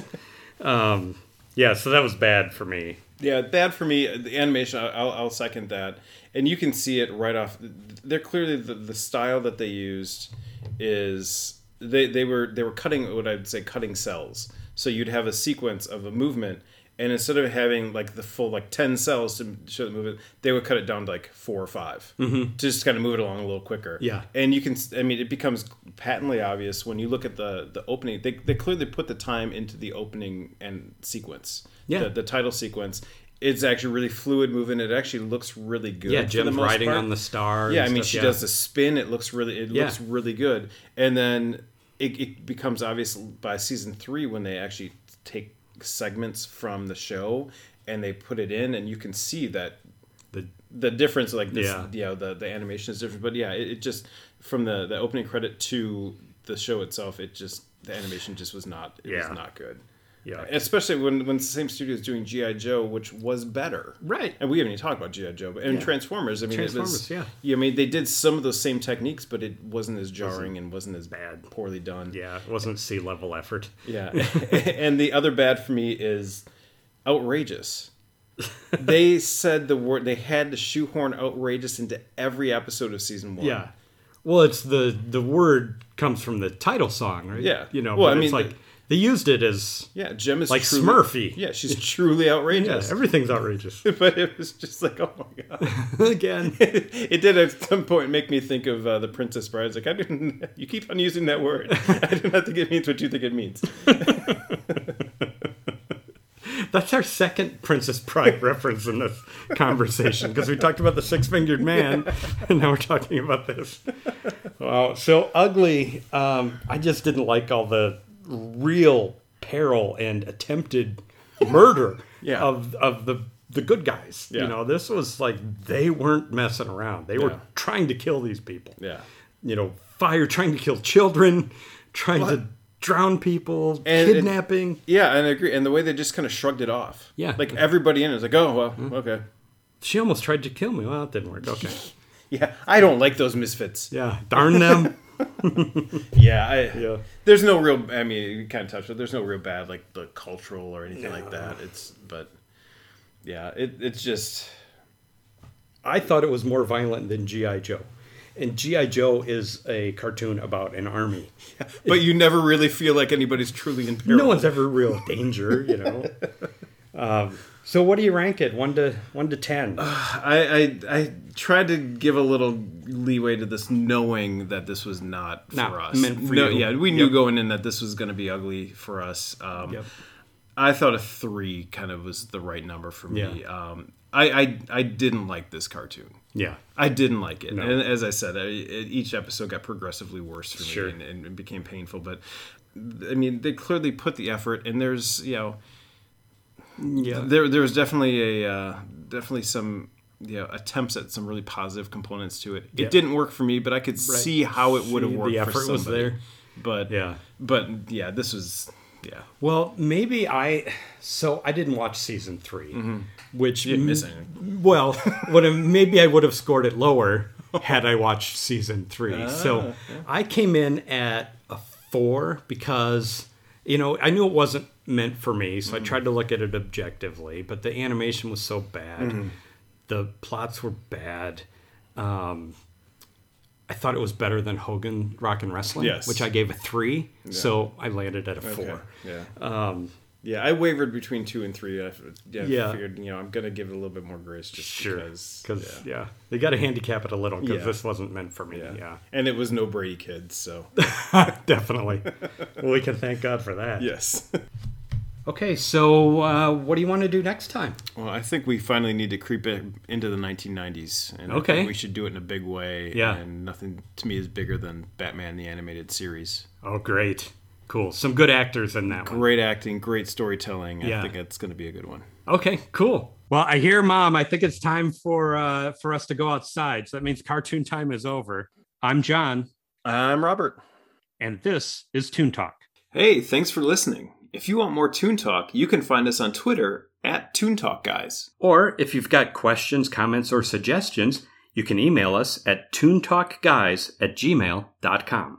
um, yeah, so that was bad for me. Yeah, bad for me. The animation, I'll, I'll second that. And you can see it right off. They're clearly the, the style that they used is they, they were they were cutting what I'd say cutting cells. So you'd have a sequence of a movement, and instead of having like the full like ten cells to show the movement, they would cut it down to like four or 5 mm-hmm. to just kind of move it along a little quicker. Yeah. and you can. I mean, it becomes patently obvious when you look at the the opening. They they clearly put the time into the opening and sequence. Yeah. the, the title sequence. It's actually really fluid moving. It actually looks really good. Yeah, Jem's riding part. on the star. Yeah, I mean, stuff, she yeah. does the spin. It looks really, it Yeah. looks really good. And then it, it becomes obvious by season three when they actually take segments from the show and they put it in, and you can see that The, the difference. Like this, Yeah. you know, the the animation is different. But yeah, it, it just from the the opening credit to the show itself, it just the animation just was not. It Yeah. was not good. Yeah. Especially when when the same studio is doing GI Joe, which was better. Right. And we haven't even talked about GI Joe, but and Yeah. Transformers. I mean, Transformers, was, yeah. I mean, they did some of those same techniques, but it wasn't as jarring and wasn't as bad. poorly done. Yeah, it wasn't sea level effort. Yeah. and the other bad for me is outrageous. they said the word. They had to shoehorn outrageous into every episode of season one. Yeah. Well, it's the the word comes from the title song, right? Yeah. You know, Well, I it's mean, like the- they used it as Yeah. Jem is Like truly, Smurfy. Yeah, she's truly outrageous. yeah, everything's outrageous. but it was just like, oh my god. Again. it did at some point make me think of uh, the Princess Bride. It's like I didn't. You keep on using that word. I do not think it means what you think it means. That's our second Princess Bride reference in this conversation because we talked about the six fingered man and now we're talking about this. Wow. So ugly. Um, I just didn't like all the real peril and attempted murder Yeah. of, of the, the good guys. Yeah. You know, this was like they weren't messing around, they were trying to kill these people. Yeah. You know, fire, trying to kill children, trying to drown people, And it- kidnapping. Yeah, and I agree. And the way they just kind of shrugged it off. Yeah. Like everybody in it was like, oh well, mm-hmm. okay. She almost tried to kill me. Well, it didn't work. Okay. Yeah, I don't like those misfits. Yeah, darn them. Yeah, I, Yeah. There's no real. I mean, you kind of touched it. There's no real bad like the cultural or anything like that. It's but yeah, it, it's just I thought it was more violent than G.I. Joe. And G.I. Joe is a cartoon about an army. but you never really feel like anybody's truly in peril. No one's ever real danger, you know. Um, so what do you rank it? One to one to ten. I, I I tried to give a little leeway to this, knowing that this was not for Not us. meant for no, you. yeah, we knew Yep. going in that this was going to be ugly for us. Um, Yep. I thought a three kind of was the right number for me. Yeah. Um, I, I I didn't like this cartoon. Yeah. I didn't like it, No. and as I said, I, it, each episode got progressively worse for me, Sure. and, and it became painful. But I mean, they clearly put the effort, and there's you know Yeah. there there was definitely a uh, definitely some you know attempts at some really positive components to it. It Yeah. didn't work for me, but I could see how it would have See, the worked. effort for was there. but Yeah. but yeah, this was yeah. Well, maybe I. So I didn't watch season 3 which Mm-hmm. You didn't miss anything. Well, what maybe I would have scored it lower had I watched season three. Ah, so I came in at a four because you know I knew it wasn't meant for me, so Mm-hmm. I tried to look at it objectively. But the animation was so bad, Mm-hmm. The plots were bad. Um, I thought it was better than Hogan Rock and Wrestling, Yes. which I gave a three. So I landed at a Okay. four. Yeah. Um, Yeah, I wavered between two and three. I, yeah, Yeah. figured you know I'm gonna give it a little bit more grace just sure, because. because yeah. they got to handicap it a little because Yeah. this wasn't meant for me. yeah. Yeah, and it was no Brady kids, so definitely. well, we can thank God for that. yes. Okay, so uh, what do you want to do next time? Well, I think we finally need to creep it into the 1990s, and Okay. we should do it in a big way. Yeah. and nothing to me is bigger than Batman the animated series. Oh, great, cool. Some good actors in that one. Great acting, great storytelling. Yeah. I think it's going to be a good one. Okay, cool. Well, I hear, Mom. I think it's time for uh, for us to go outside. So that means cartoon time is over. I'm John, I'm Robert. and this is Toon Talk. Hey, thanks for listening. If you want more Toon Talk, you can find us on Twitter at Toon Talk Guys. Or if you've got questions, comments, or suggestions, you can email us at toontalkguys at gmail.com.